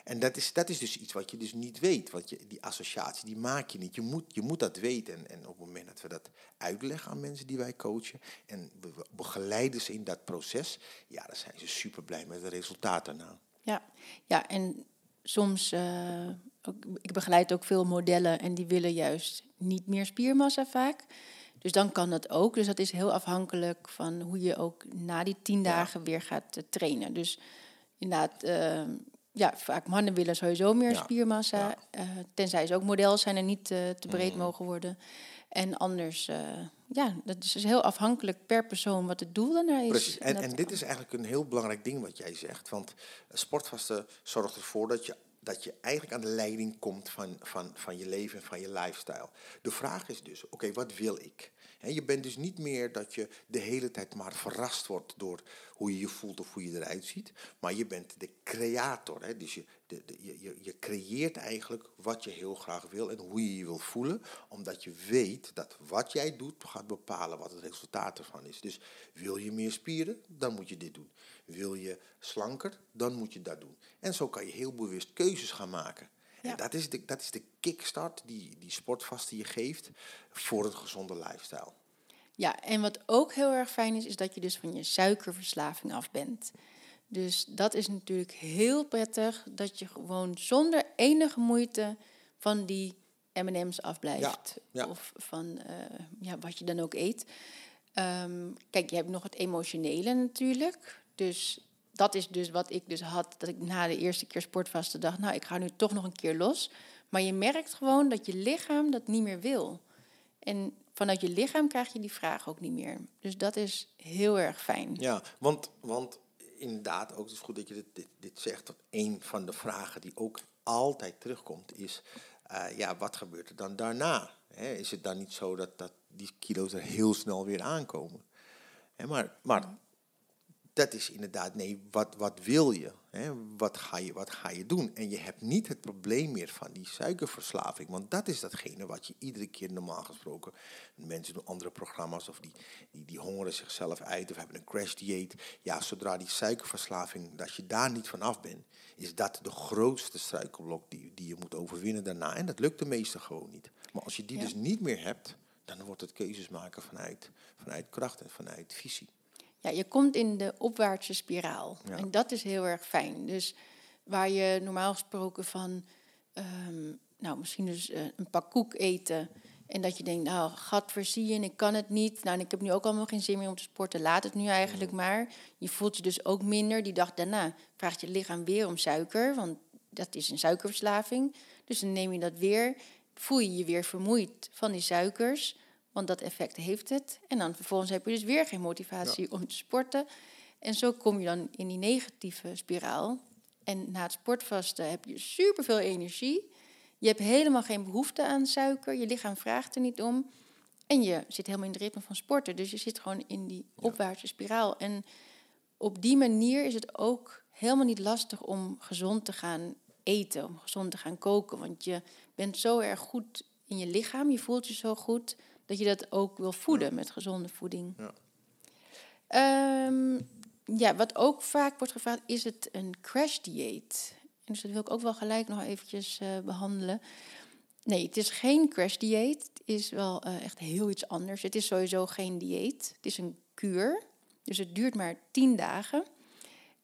En dat is, dat is dus iets wat je dus niet weet. Want je, die associatie, die maak je niet. Je moet, je moet dat weten. En, en op het moment dat we dat uitleggen aan mensen die wij coachen... en we begeleiden ze in dat proces... ja, dan zijn ze super blij met de resultaten daarna.
Ja, ja en soms... Uh, ook, ik begeleid ook veel modellen en die willen juist niet meer spiermassa vaak. Dus dan kan dat ook. Dus dat is heel afhankelijk van hoe je ook na die tien dagen weer gaat uh, trainen. Dus inderdaad, uh, ja, vaak mannen willen sowieso meer spiermassa. Ja. Uh, tenzij ze ook model zijn en niet te breed mm. mogen worden. En anders, ja, dat is dus heel afhankelijk per persoon wat het doel daarna is.
Precies. En, en, dit is eigenlijk een heel belangrijk ding wat jij zegt. Want sportvasten zorgt ervoor dat je dat je eigenlijk aan de leiding komt van, van, van je leven en van je lifestyle. De vraag is dus, oké, wat wil ik? En je bent dus niet meer dat je de hele tijd maar verrast wordt door hoe je je voelt of hoe je eruit ziet. Maar je bent de creator. Dus je, de, de, je, je creëert eigenlijk wat je heel graag wil en hoe je je wil voelen. Omdat je weet dat wat jij doet gaat bepalen wat het resultaat ervan is. Dus wil je meer spieren, dan moet je dit doen. Wil je slanker, dan moet je dat doen. En zo kan je heel bewust keuzes gaan maken. En dat is de, dat is de kickstart die, die sportvaste je geeft voor een gezonde lifestyle.
Ja, en wat ook heel erg fijn is, is dat je dus van je suikerverslaving af bent. Dus dat is natuurlijk heel prettig, dat je gewoon zonder enige moeite van die M&M's afblijft. Ja, Of van uh, ja, wat je dan ook eet. Um, kijk, je hebt nog het emotionele natuurlijk. Dus dat is dus wat ik dus had, dat ik na de eerste keer sportvaste dacht, nou, ik ga nu toch nog een keer los. Maar je merkt gewoon dat je lichaam dat niet meer wil. En vanuit je lichaam krijg je die vraag ook niet meer. Dus dat is heel erg fijn.
Ja, want, want inderdaad, ook het is goed dat je dit, dit, zegt. Dat een van de vragen die ook altijd terugkomt is, uh, ja, wat gebeurt er dan daarna? is het dan niet zo dat, dat die kilo's er heel snel weer aankomen? maar, maar dat is inderdaad, nee, wat, wat wil je? Hè? Wat, ga je? wat ga je doen? En je hebt niet het probleem meer van die suikerverslaving. Want dat is datgene wat je iedere keer normaal gesproken... Mensen doen andere programma's of die, die, die hongeren zichzelf uit of hebben een crash dieet. Ja, zodra die suikerverslaving, dat je daar niet van af bent... is dat de grootste struikelblok die, die je moet overwinnen daarna. En dat lukt de meesten gewoon niet. Maar als je die dus niet meer hebt, dan wordt het keuzes maken vanuit, vanuit kracht en vanuit visie
ja, je komt in de opwaartse spiraal. En dat is heel erg fijn. Dus waar je normaal gesproken van, ehm, nou misschien dus uh, een pak koek eten. En dat je denkt, nou, gat en ik kan het niet. Nou, en ik heb nu ook allemaal geen zin meer om te sporten. Laat het nu eigenlijk maar. Je voelt je dus ook minder. Die dag daarna vraagt je lichaam weer om suiker. Want dat is een suikerverslaving. Dus dan neem je dat weer. Voel je je weer vermoeid van die suikers. Want dat effect heeft het. En dan vervolgens heb je dus weer geen motivatie om te sporten. En zo kom je dan in die negatieve spiraal. En na het sportvasten heb je superveel energie. Je hebt helemaal geen behoefte aan suiker. Je lichaam vraagt er niet om. En je zit helemaal in het ritme van sporten. Dus je zit gewoon in die opwaartse spiraal. En op die manier is het ook helemaal niet lastig om gezond te gaan eten, om gezond te gaan koken. Want je bent zo erg goed in je lichaam, je voelt je zo goed dat je dat ook wil voeden met gezonde voeding. Ja. Um, ja, wat ook vaak wordt gevraagd, is het een crash dieet? En dus dat wil ik ook wel gelijk nog eventjes uh, behandelen. Nee, het is geen crash dieet. Het is wel uh, echt heel iets anders. Het is sowieso geen dieet. Het is een kuur. Dus het duurt maar 10 dagen.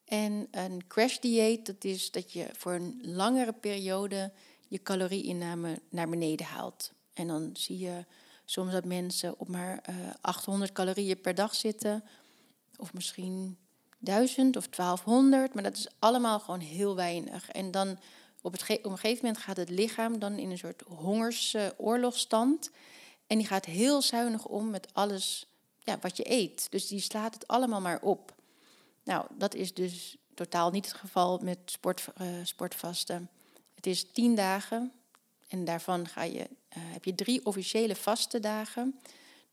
En een crash dieet, dat is dat je voor een langere periode je calorieinname naar beneden haalt. En dan zie je Soms dat mensen op maar 800 eh, calorieën per dag zitten. Of misschien 1000 of 1200. Maar dat is allemaal gewoon heel weinig. En dan op, het op een gegeven moment gaat het lichaam dan in een soort hongersoorlogstand. en die gaat heel zuinig om met alles ja, wat je eet. Dus die slaat het allemaal maar op. Nou, dat is dus totaal niet het geval met sport, uh, sportvasten. Het is tien dagen en daarvan ga je uh, heb je drie officiële vaste dagen.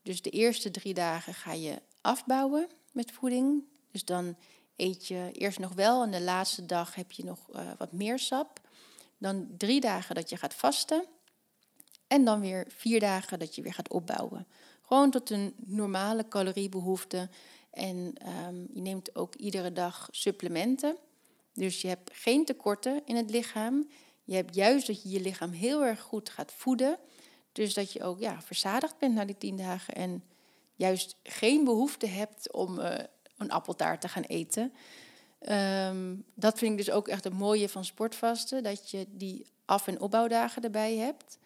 Dus de eerste drie dagen ga je afbouwen met voeding. Dus dan eet je eerst nog wel en de laatste dag heb je nog uh, wat meer sap. Dan drie dagen dat je gaat vasten. En dan weer vier dagen dat je weer gaat opbouwen. Gewoon tot een normale caloriebehoefte. En um, je neemt ook iedere dag supplementen. Dus je hebt geen tekorten in het lichaam. Je hebt juist dat je je lichaam heel erg goed gaat voeden. Dus dat je ook ja, verzadigd bent na die tien dagen en juist geen behoefte hebt om uh, een appeltaart te gaan eten. Um, dat vind ik dus ook echt het mooie van sportvasten, dat je die af- en opbouwdagen erbij hebt.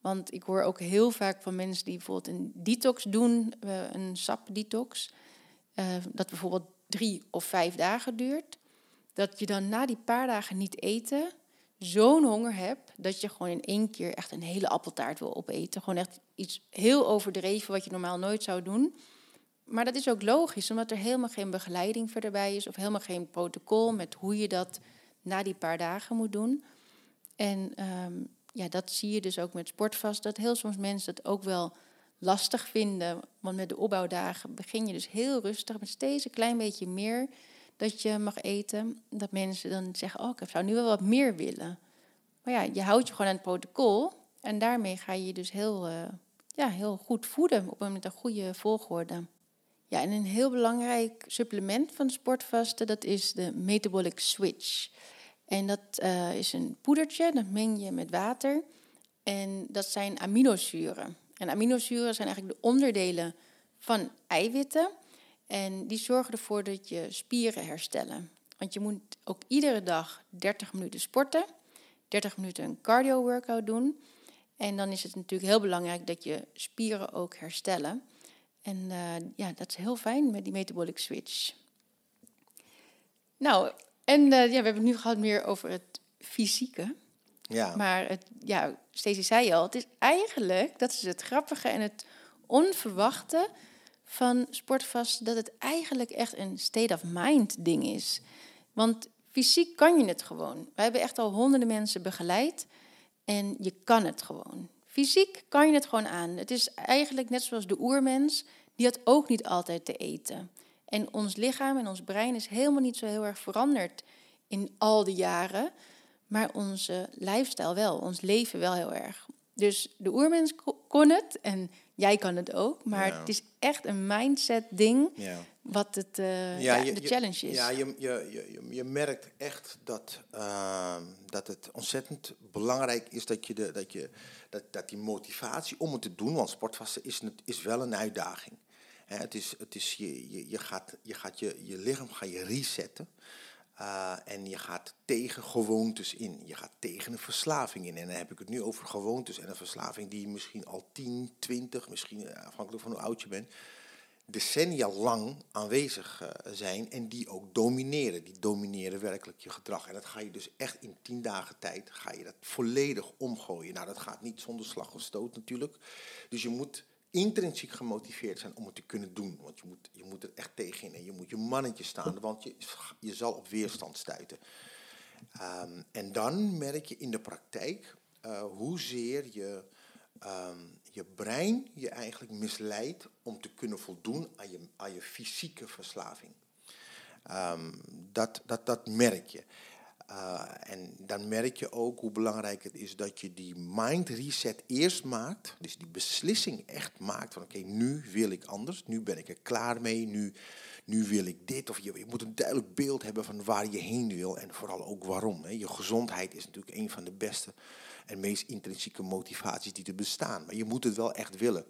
Want ik hoor ook heel vaak van mensen die bijvoorbeeld een detox doen, uh, een sapdetox, uh, dat bijvoorbeeld drie of vijf dagen duurt. Dat je dan na die paar dagen niet eten, zo'n honger hebt dat je gewoon in één keer echt een hele appeltaart wil opeten. Gewoon echt iets heel overdreven wat je normaal nooit zou doen. Maar dat is ook logisch, omdat er helemaal geen begeleiding verder bij is of helemaal geen protocol met hoe je dat na die paar dagen moet doen. En ehm, ja, dat zie je dus ook met sportvast, dat heel soms mensen dat ook wel lastig vinden. Want met de opbouwdagen begin je dus heel rustig met steeds een klein beetje meer dat je mag eten. Dat mensen dan zeggen, oh, ik zou nu wel wat meer willen. Maar ja, je houdt je gewoon aan het protocol. En daarmee ga je je dus heel, uh, ja, heel goed voeden op een, met een goede volgorde. Ja, en een heel belangrijk supplement van sportvasten, dat is de metabolic switch. En dat uh, is een poedertje, dat meng je met water. En dat zijn aminozuren. En aminozuren zijn eigenlijk de onderdelen van eiwitten. En die zorgen ervoor dat je spieren herstellen. Want je moet ook iedere dag 30 minuten sporten, 30 minuten een cardio workout doen. En dan is het natuurlijk heel belangrijk dat je spieren ook herstellen. En uh, ja, dat is heel fijn met die metabolic switch. Nou, en uh, ja, we hebben het nu gehad meer over het fysieke. Ja. Maar het, ja, Stacey zei al, het is eigenlijk, dat is het grappige en het onverwachte van sportvast, dat het eigenlijk echt een state of mind ding is. Want fysiek kan je het gewoon. Wij hebben echt al honderden mensen begeleid en je kan het gewoon. Fysiek kan je het gewoon aan. Het is eigenlijk net zoals de oermens, die had ook niet altijd te eten. En ons lichaam en ons brein is helemaal niet zo heel erg veranderd in al die jaren. Maar onze lifestyle wel, ons leven wel heel erg. Dus de oermens kon het en jij kan het ook. Maar het is echt een mindset ding ja. wat het, uh, ja, de challenge is.
Ja, je, je, je, je merkt echt dat, uh, dat het ontzettend belangrijk is dat, je de, dat, je, dat, dat die motivatie om het te doen, want sportvasten is, is wel een uitdaging. het is, het is, je, je, je gaat, je, gaat je, je lichaam ga je resetten. Uh, en je gaat tegen gewoontes in. Je gaat tegen een verslaving in. En dan heb ik het nu over gewoontes en een verslaving die misschien al 10, 20, misschien eh, afhankelijk van hoe oud je bent, decennia lang aanwezig uh, zijn en die ook domineren. Die domineren werkelijk je gedrag. En dat ga je dus echt in 10 dagen tijd ga je dat volledig omgooien. Nou, dat gaat niet zonder slag of stoot natuurlijk. Dus je moet intrinsiek gemotiveerd zijn om het te kunnen doen. Want je moet, je moet er echt tegenin en je moet je mannetje staan, want je, je zal op weerstand stuiten. Ehm, en dan merk je in de praktijk uh, hoezeer je, ehm, je brein je eigenlijk misleidt om te kunnen voldoen aan je, aan je fysieke verslaving. Ehm, dat, dat, dat merk je. Uh, en dan merk je ook hoe belangrijk het is dat je die mind reset eerst maakt. Dus die beslissing echt maakt van oké, nu wil ik anders. Nu ben ik er klaar mee. Nu, nu wil ik dit. Of je, je moet een duidelijk beeld hebben van waar je heen wil. En vooral ook waarom. Hè. Je gezondheid is natuurlijk een van de beste en meest intrinsieke motivaties die er bestaan. Maar je moet het wel echt willen.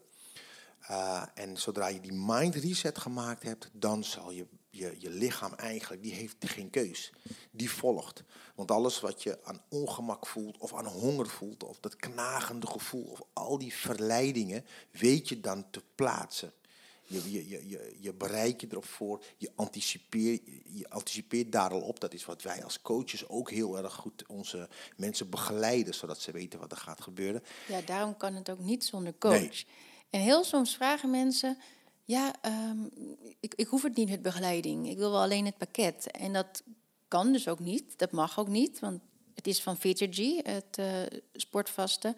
Uh, en zodra je die mind reset gemaakt hebt, dan zal je je, je lichaam eigenlijk, die heeft geen keus. Die volgt. Want alles wat je aan ongemak voelt of aan honger voelt, of dat knagende gevoel, of al die verleidingen, weet je dan te plaatsen. Je, je, je, je, je je erop voor, je anticipeert, je anticipeert daar al op. Dat is wat wij als coaches ook heel erg goed onze mensen begeleiden, zodat ze weten wat er gaat gebeuren.
Ja, daarom kan het ook niet zonder coach. En heel soms vragen mensen, ja, um, ik, ik hoef het niet met begeleiding. Ik wil wel alleen het pakket. En dat kan dus ook niet. Dat mag ook niet, want het is van G, het uh, sportvasten.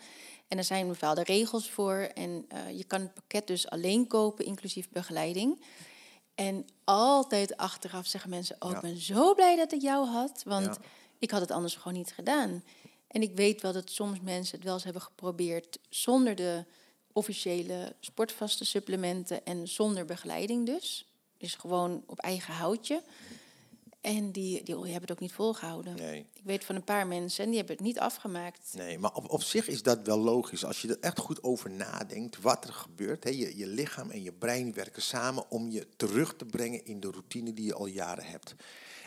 En er zijn bepaalde regels voor. En uh, je kan het pakket dus alleen kopen, inclusief begeleiding. En altijd achteraf zeggen mensen: Oh, ik ben zo blij dat ik jou had. Want ik had het anders gewoon niet gedaan. En ik weet wel dat soms mensen het wel eens hebben geprobeerd zonder de officiële sportvaste supplementen en zonder begeleiding dus. Dus gewoon op eigen houtje. En die, die, hebben het ook niet volgehouden. Nee. Ik weet van een paar mensen en die hebben het niet afgemaakt.
Nee, maar op, op zich is dat wel logisch. Als je er echt goed over nadenkt, wat er gebeurt. Hè, je, je lichaam en je brein werken samen om je terug te brengen in de routine die je al jaren hebt.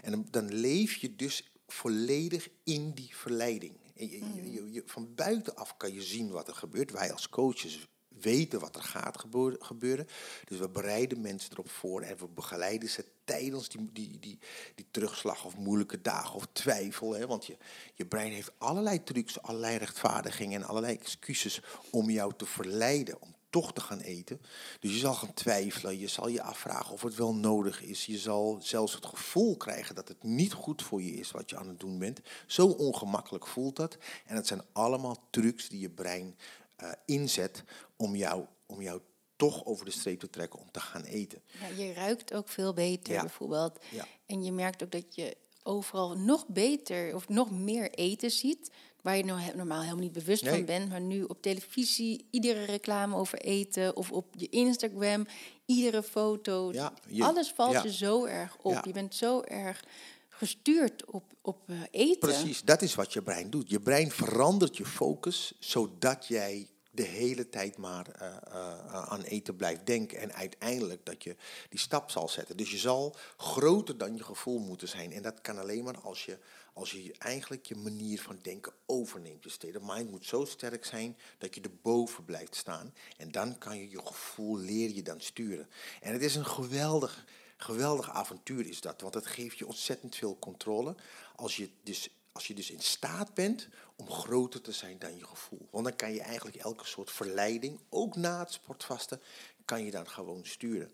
En dan, dan leef je dus volledig in die verleiding. Je, je, je, mm. van buitenaf kan je zien wat er gebeurt. Wij als coaches weten wat er gaat gebeuren. Dus we bereiden mensen erop voor en we begeleiden ze tijdens die, die, die, die terugslag of moeilijke dagen of twijfel. Hè? Want je, je brein heeft allerlei trucs, allerlei rechtvaardigingen en allerlei excuses om jou te verleiden. Om toch te gaan eten. Dus je zal gaan twijfelen, je zal je afvragen of het wel nodig is. Je zal zelfs het gevoel krijgen dat het niet goed voor je is wat je aan het doen bent. Zo ongemakkelijk voelt dat. En het zijn allemaal trucs die je brein uh, inzet om jou, om jou toch over de streep te trekken om te gaan eten.
Ja, je ruikt ook veel beter
Ja.
bijvoorbeeld.
Ja.
En je merkt ook dat je overal nog beter of nog meer eten ziet. Waar je nou normaal helemaal niet bewust
Nee.
van bent. Maar nu op televisie, iedere reclame over eten. Of op je Instagram, iedere foto.
Ja, je-
Alles valt
ja.
je zo erg op.
Ja.
Je bent zo erg gestuurd op, op eh, eten.
Precies, dat is wat je brein doet. Je brein verandert je focus zodat jij de hele tijd maar eh, eh, aan eten blijft denken. En uiteindelijk dat je die stap zal zetten. Dus je zal groter dan je gevoel moeten zijn. En dat kan alleen maar als je, als je eigenlijk je manier van denken overneemt. Je state of mind moet zo sterk zijn dat je erboven blijft staan. En dan kan je je gevoel, leer je dan sturen. En het is een geweldig, geweldig avontuur is dat. Want het geeft je ontzettend veel controle. Als je dus als je dus in staat bent om groter te zijn dan je gevoel. Want dan kan je eigenlijk elke soort verleiding, ook na het sportvasten, kan je dan gewoon sturen.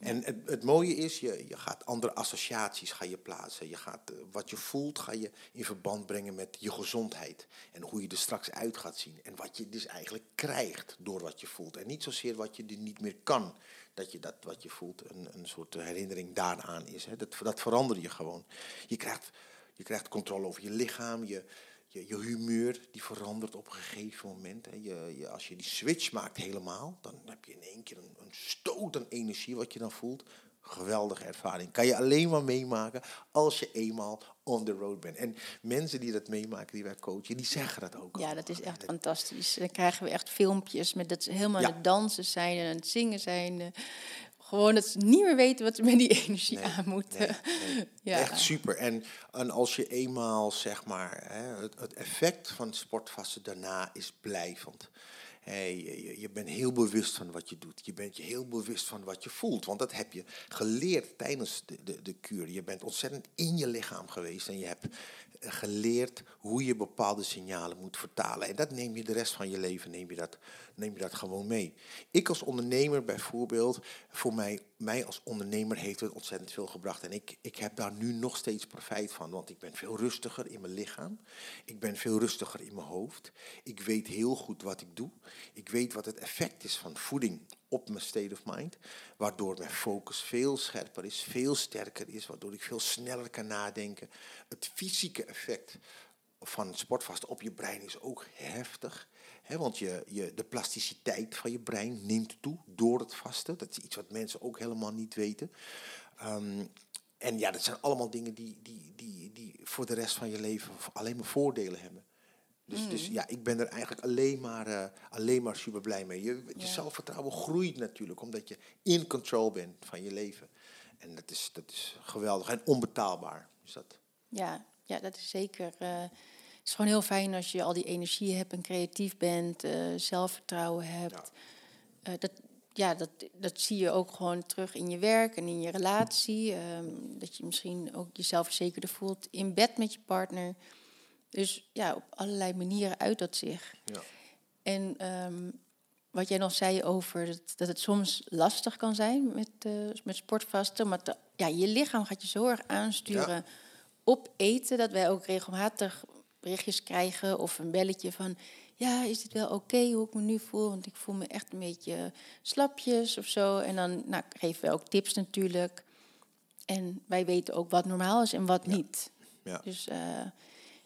En het, het mooie is, je, je gaat andere associaties ga je plaatsen. Je gaat, eh, wat je voelt ga je in verband brengen met je gezondheid. En hoe je er straks uit gaat zien. En wat je dus eigenlijk krijgt door wat je voelt. En niet zozeer wat je er niet meer kan. Dat je dat wat je voelt een, een soort herinnering daaraan is. Hè. Dat, dat verander je gewoon. Je krijgt, je krijgt controle over je lichaam. Je, je, je humeur die verandert op een gegeven moment. Hè. Je, je, als je die switch maakt helemaal, dan heb je in één keer een, een stoot aan energie wat je dan voelt. Geweldige ervaring. Kan je alleen maar meemaken als je eenmaal on the road bent. En mensen die dat meemaken, die wij coachen, die zeggen dat ook.
Ja,
allemaal.
dat is echt
Dat-
fantastisch. Dan krijgen we echt filmpjes met dat ze helemaal
Ja.
aan het dansen zijn en aan het zingen zijn. Gewoon dat ze niet meer weten wat ze met die [laughs] energie
Nee,
aan moeten.
nee, [laughs] nee.
Ja.
Echt super. En, en als je eenmaal, zeg maar, hè, het, het effect van het sportvasten daarna is blijvend. Hé, je, je- bent heel bewust van wat je doet. Je bent je heel bewust van wat je voelt. Want dat heb je geleerd tijdens de, de, de kuur. Je bent ontzettend in je lichaam geweest. En je hebt geleerd hoe je bepaalde signalen moet vertalen. En dat neem je de rest van je leven neem je dat, neem je dat gewoon mee. Ik als ondernemer bijvoorbeeld, voor mij, mij als ondernemer heeft het ontzettend veel gebracht. En ik, ik heb daar nu nog steeds profijt van. Want ik ben veel rustiger in mijn lichaam. Ik ben veel rustiger in mijn hoofd. Ik weet heel goed wat ik doe. Ik weet wat het effect is van voeding op mijn state of mind. Waardoor mijn focus veel scherper is, veel sterker is. Waardoor ik veel sneller kan nadenken. Het fysieke effect van sportvasten op je brein is ook heftig. Want je, je, de plasticiteit van je brein neemt toe door het vasten. Dat is iets wat mensen ook helemaal niet weten. Ehm, en ja, dat zijn allemaal dingen die, die, die, die voor de rest van je leven alleen maar voordelen hebben. Dus, dus ja, ik ben er eigenlijk alleen maar, eh, alleen maar super blij mee. Je, je
Ja.
zelfvertrouwen groeit natuurlijk, omdat je in control bent van je leven. En dat is, dat is geweldig en onbetaalbaar. Dus dat,
Ja, ja, dat is zeker. eh, het is gewoon heel fijn als je al die energie hebt en creatief bent, eh, zelfvertrouwen hebt. Eh, dat, ja, dat, dat zie je ook gewoon terug in je werk en in je relatie. ehm, dat je misschien ook jezelf verzekerder voelt in bed met je partner. Dus ja, op allerlei manieren uit dat zich.
ja.
En ehm, wat jij nog zei over dat, dat het soms lastig kan zijn met, eh, met sportvasten. Maar te- ja, je lichaam gaat je zo erg aansturen op eten. Dat wij ook regelmatig berichtjes krijgen of een belletje van... Ja, is dit wel oké hoe ik me nu voel? Want ik voel me echt een beetje slapjes of zo. En dan nou, geven wij ook tips natuurlijk. En wij weten ook wat normaal is en wat niet.
Ja.
Dus eh,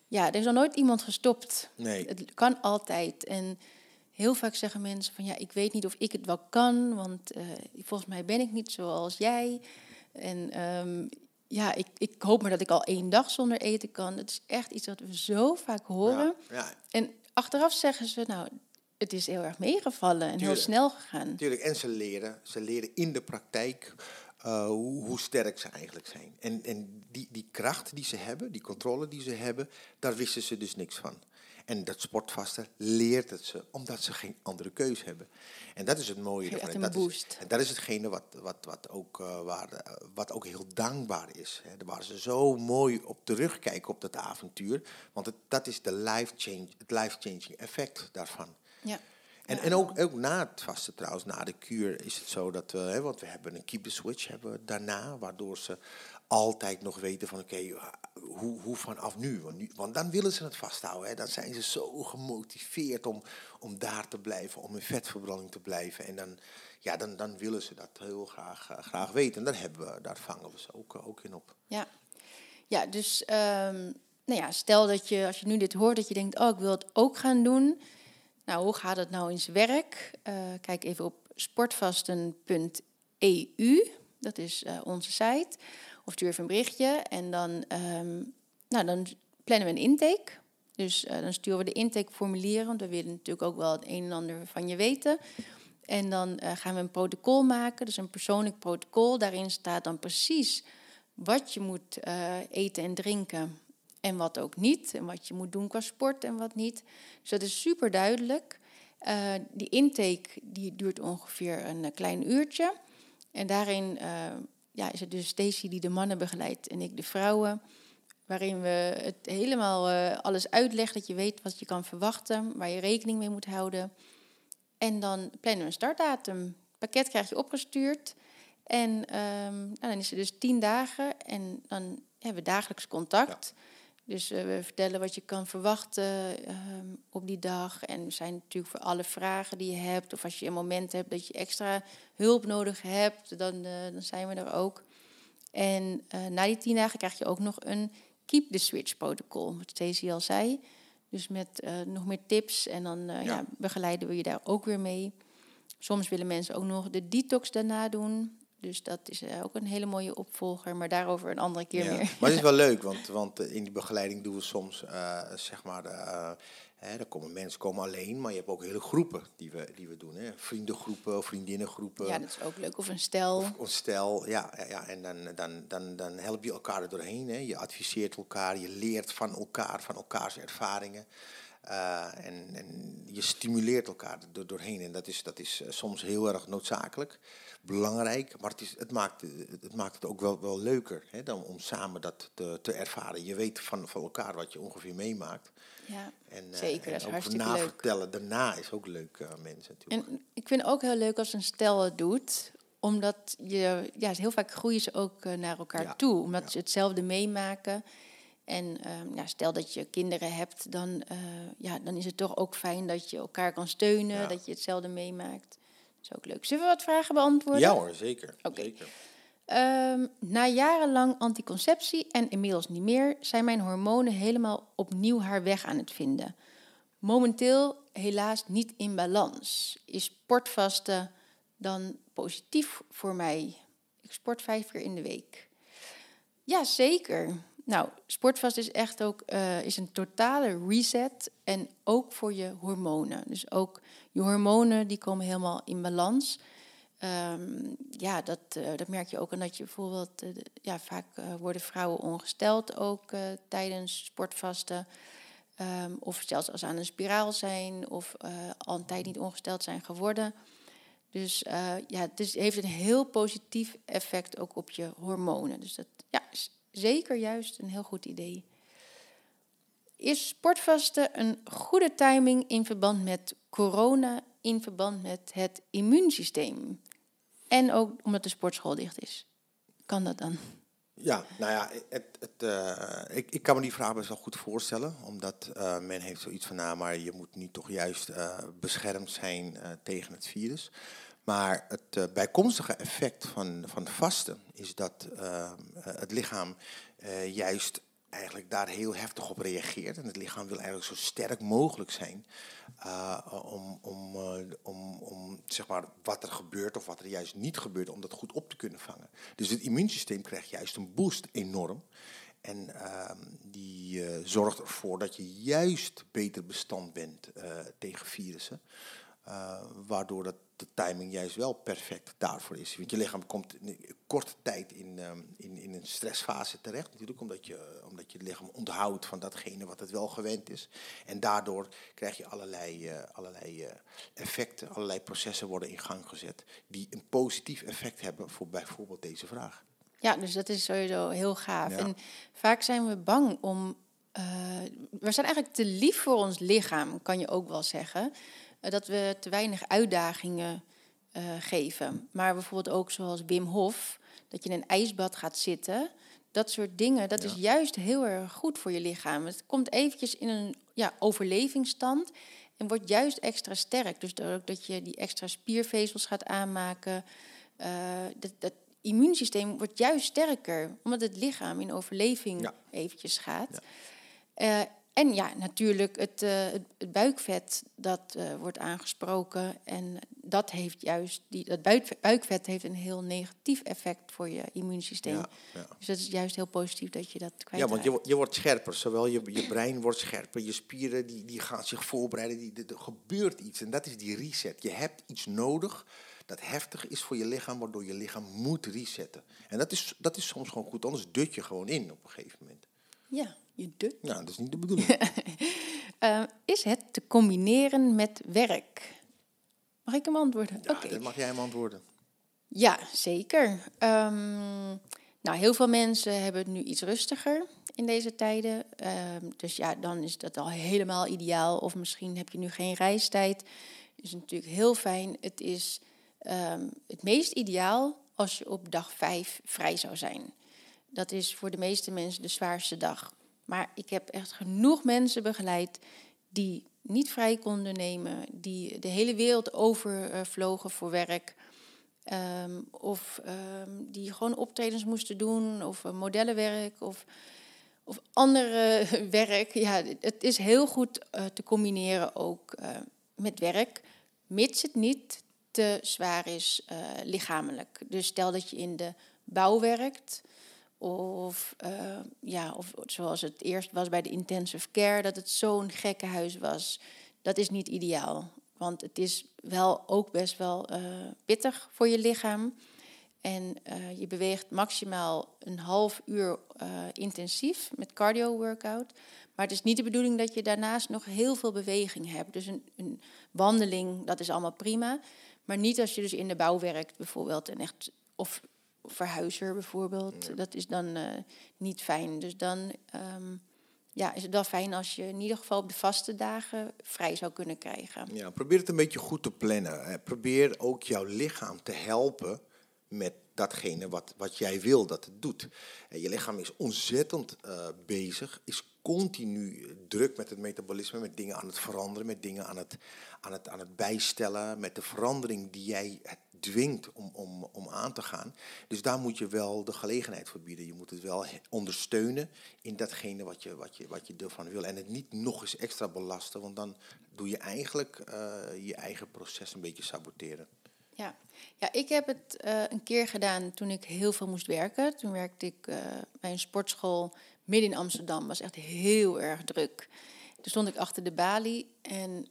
ja, er is nog nooit iemand gestopt.
Nee.
Het kan altijd. En heel vaak zeggen mensen van ja, ik weet niet of ik het wel kan, want eh, volgens mij ben ik niet zoals jij. En ehm, ja, ik, ik hoop maar dat ik al één dag zonder eten kan. Het is echt iets wat we zo vaak horen.
Ja, ja,
En achteraf zeggen ze, nou, het is heel erg meegevallen en heel
Tuurlijk.
snel gegaan.
Natuurlijk, en ze leren, ze leren in de praktijk eh, hoe, hoe sterk ze eigenlijk zijn. En, en die, die kracht die ze hebben, die controle die ze hebben, daar wisten ze dus niks van. En dat sportvasten leert het ze, omdat ze geen andere keus hebben. En dat is het mooie ervan. En dat,
boost.
is, en dat is hetgene wat, wat, wat, ook, eh, waar, eh, wat ook heel dankbaar is. Hè. Daar waren ze zo mooi op terugkijken op dat avontuur. Want het, dat is de life change, het life-changing effect daarvan.
Ja.
En, en ook, na het vasten trouwens, na de kuur, is het zo dat we, hè, want we hebben een keep the switch hebben daarna, waardoor ze altijd nog weten van oké, hoe, hoe vanaf nu? Want, dan willen ze het vasthouden. Hè. Dan zijn ze zo gemotiveerd om, om daar te blijven, om in vetverbranding te blijven. En dan, ja, dan, dan willen ze dat heel graag, uh, graag weten. En daar, hebben we, vangen we ze ook, uh, ook in op.
Ja, ja dus um, nou ja, stel dat je, als je nu dit hoort, dat je denkt, oh, ik wil het ook gaan doen. Nou, hoe gaat het nou in zijn werk? Uh, kijk even op sportvasten.eu, dat is onze site. Of even een berichtje en dan, um, nou, dan plannen we een intake. Dus dan sturen we de intakeformulieren, want we willen natuurlijk ook wel het een en ander van je weten. En dan gaan we een protocol maken, dus een persoonlijk protocol. Daarin staat dan precies wat je moet eten en drinken en wat ook niet. En wat je moet doen qua sport en wat niet. Dus dat is super duidelijk. Uh, die intake die duurt ongeveer een klein uurtje. En daarin ja, is het dus Stacy die de mannen begeleidt en ik de vrouwen. Waarin we het helemaal alles uitleggen, dat je weet wat je kan verwachten, waar je rekening mee moet houden. En dan plannen we een startdatum. Het pakket krijg je opgestuurd. En um, nou, dan is het dus tien dagen. En dan hebben we dagelijks contact. Dus uh, we vertellen wat je kan verwachten um, op die dag. En we zijn natuurlijk voor alle vragen die je hebt. Of als je een moment hebt dat je extra hulp nodig hebt, dan, uh, dan zijn we er ook. En uh, na die tien dagen krijg je ook nog een Keep the Switch protocol, wat Stacey al zei. Dus met nog meer tips en dan ja. ja. begeleiden we je daar ook weer mee. Soms willen mensen ook nog de detox daarna doen. Dus dat is uh, ook een hele mooie opvolger, maar daarover een andere keer
ja.
meer.
Maar het is wel [laughs] leuk, want, want in die begeleiding doen we soms zeg maar Hè, er komen mensen komen alleen, maar je hebt ook hele groepen die we, die we doen. Hè. Vriendengroepen, vriendinnengroepen.
Ja, dat is ook leuk. Of een stel.
Of een stel, ja. ja en dan, dan, dan, dan help je elkaar er doorheen. Hè. Je adviseert elkaar, je leert van elkaar, van elkaars ervaringen. Uh, en, en, je stimuleert elkaar er doorheen. En dat is, dat is soms heel erg noodzakelijk, belangrijk. Maar het, is, het, maakt, het maakt het ook wel, wel leuker hè, dan om samen dat te, te ervaren. Je weet van, van elkaar wat je ongeveer meemaakt.
Ja, en, zeker. Uh, en dat is vertellen
daarna is ook leuk, uh, mensen natuurlijk.
En ik vind het ook heel leuk als een stel het doet. Omdat je, ja, heel vaak groeien ze ook uh, naar elkaar
Ja,
toe. Omdat
ja.
ze hetzelfde meemaken. En ja, stel dat je kinderen hebt, dan, eh, ja, dan is het toch ook fijn dat je elkaar kan steunen.
Ja.
Dat je hetzelfde meemaakt. Is ook leuk. Zullen we wat vragen beantwoorden?
Ja hoor, zeker.
Oké.
zeker.
Ehm, na jarenlang anticonceptie en inmiddels niet meer, zijn mijn hormonen helemaal opnieuw haar weg aan het vinden. Momenteel helaas niet in balans. Is sportvasten dan positief voor mij? Ik sport vijf keer in de week. Ja, zeker. Nou, sportvast is echt ook eh, is een totale reset en ook voor je hormonen. Dus ook je hormonen die komen helemaal in balans. Ehm, ja, dat, eh, dat merk je ook aan dat je bijvoorbeeld, eh, ja, vaak eh, worden vrouwen ongesteld ook tijdens sportvasten. Ehm, of zelfs als ze aan een spiraal zijn of al een tijd niet ongesteld zijn geworden. Dus ja, het heeft een heel positief effect ook op je hormonen. Dus dat ja, is zeker juist een heel goed idee. Is sportvasten een goede timing in verband met corona, in verband met het immuunsysteem? En ook omdat de sportschool dicht is. Kan dat dan?
Ja, nou ja, het, het, eh, ik, ik kan me die vraag best wel goed voorstellen. Omdat eh, men heeft zoiets van, nou, maar je moet nu toch juist eh, beschermd zijn tegen het virus. Maar het bijkomstige effect van, van vasten is dat het lichaam juist eigenlijk daar heel heftig op reageert. En het lichaam wil eigenlijk zo sterk mogelijk zijn eh, om, om, eh, om, om zeg maar, wat er gebeurt of wat er juist niet gebeurt, om dat goed op te kunnen vangen. Dus het immuunsysteem krijgt juist een boost enorm. En ehm, die eh, zorgt ervoor dat je juist beter bestand bent tegen virussen. Waardoor dat de timing juist wel perfect daarvoor is. Want je lichaam komt in korte tijd in, ehm, in, in een stressfase terecht. Natuurlijk omdat je, omdat je het lichaam onthoudt van datgene wat het wel gewend is. En daardoor krijg je allerlei, eh, allerlei eh, effecten, allerlei processen worden in gang gezet. Die een positief effect hebben voor bijvoorbeeld deze vraag.
Ja, dus dat is sowieso heel gaaf.
Ja.
En vaak zijn we bang om. eh, we zijn eigenlijk te lief voor ons lichaam, kan je ook wel zeggen. Eh, dat we te weinig uitdagingen eh, geven. Maar bijvoorbeeld ook zoals Wim Hof, dat je in een ijsbad gaat zitten. Dat soort dingen, dat is juist heel erg goed voor je lichaam. Het komt eventjes in een ja, overlevingsstand en wordt juist extra sterk. Dus dat je die extra spiervezels gaat aanmaken. Uh, dat, dat immuunsysteem wordt juist sterker, omdat het lichaam in overleving eventjes gaat. Ja. Uh, en ja, natuurlijk het, uh, het, buikvet dat uh, wordt aangesproken. En dat heeft juist, die, dat buikvet heeft een heel negatief effect voor je immuunsysteem. Ja, ja. Dus dat is juist heel positief dat je dat kwijt
Ja, want je, je wordt scherper. Zowel je, je brein wordt scherper, je spieren die, die gaan zich voorbereiden. Die, er gebeurt iets en dat is die reset. Je hebt iets nodig dat heftig is voor je lichaam, waardoor je lichaam moet resetten. En dat is, dat is soms gewoon goed, anders dut je gewoon in op een gegeven moment.
Ja, je.
Nou, dat is niet de bedoeling.
uh, [laughs] is het te combineren met werk? Mag ik hem antwoorden?
Ja, okay. dat mag jij hem antwoorden.
Ja, zeker. Um, nou, heel veel mensen hebben het nu iets rustiger in deze tijden. Um, dus ja, dan is dat al helemaal ideaal. Of misschien heb je nu geen reistijd. is natuurlijk heel fijn. Het is um, het meest ideaal als je op dag vijf vrij zou zijn. Dat is voor de meeste mensen de zwaarste dag. Maar ik heb echt genoeg mensen begeleid die niet vrij konden nemen, die de hele wereld overvlogen voor werk. Um, of um, die gewoon optredens moesten doen, of uh, modellenwerk, of, of andere [laughs] werk. Ja, het is heel goed uh, te combineren ook uh, met werk, mits het niet te zwaar is lichamelijk. Dus stel dat je in de bouw werkt, of, uh, ja, of zoals het eerst was bij de intensive care, dat het zo'n gekke huis was. Dat is niet ideaal. Want het is wel ook best wel uh, pittig voor je lichaam. En uh, je beweegt maximaal een half uur intensief met cardio workout. Maar het is niet de bedoeling dat je daarnaast nog heel veel beweging hebt. Dus een, een wandeling, dat is allemaal prima. Maar niet als je dus in de bouw werkt bijvoorbeeld en echt of verhuizer bijvoorbeeld. Dat is dan uh, niet fijn. Dus dan um, ja, is het wel fijn als je in ieder geval op de vaste dagen vrij zou kunnen krijgen.
Ja, probeer het een beetje goed te plannen. Probeer ook jouw lichaam te helpen met datgene wat, wat jij wil dat het doet. En je lichaam is ontzettend uh, bezig, is continu druk met het metabolisme, met dingen aan het veranderen, met dingen aan het, aan het, aan het bijstellen, met de verandering die jij dwingt om, om, om aan te gaan. Dus daar moet je wel de gelegenheid voor bieden. Je moet het wel ondersteunen in datgene wat je, wat je, wat je ervan wil. En het niet nog eens extra belasten, want dan doe je eigenlijk uh, je eigen proces een beetje saboteren.
Ja, ja ik heb het uh, een keer gedaan toen ik heel veel moest werken. Toen werkte ik uh, bij een sportschool midden in Amsterdam. was echt heel erg druk. Toen stond ik achter de balie en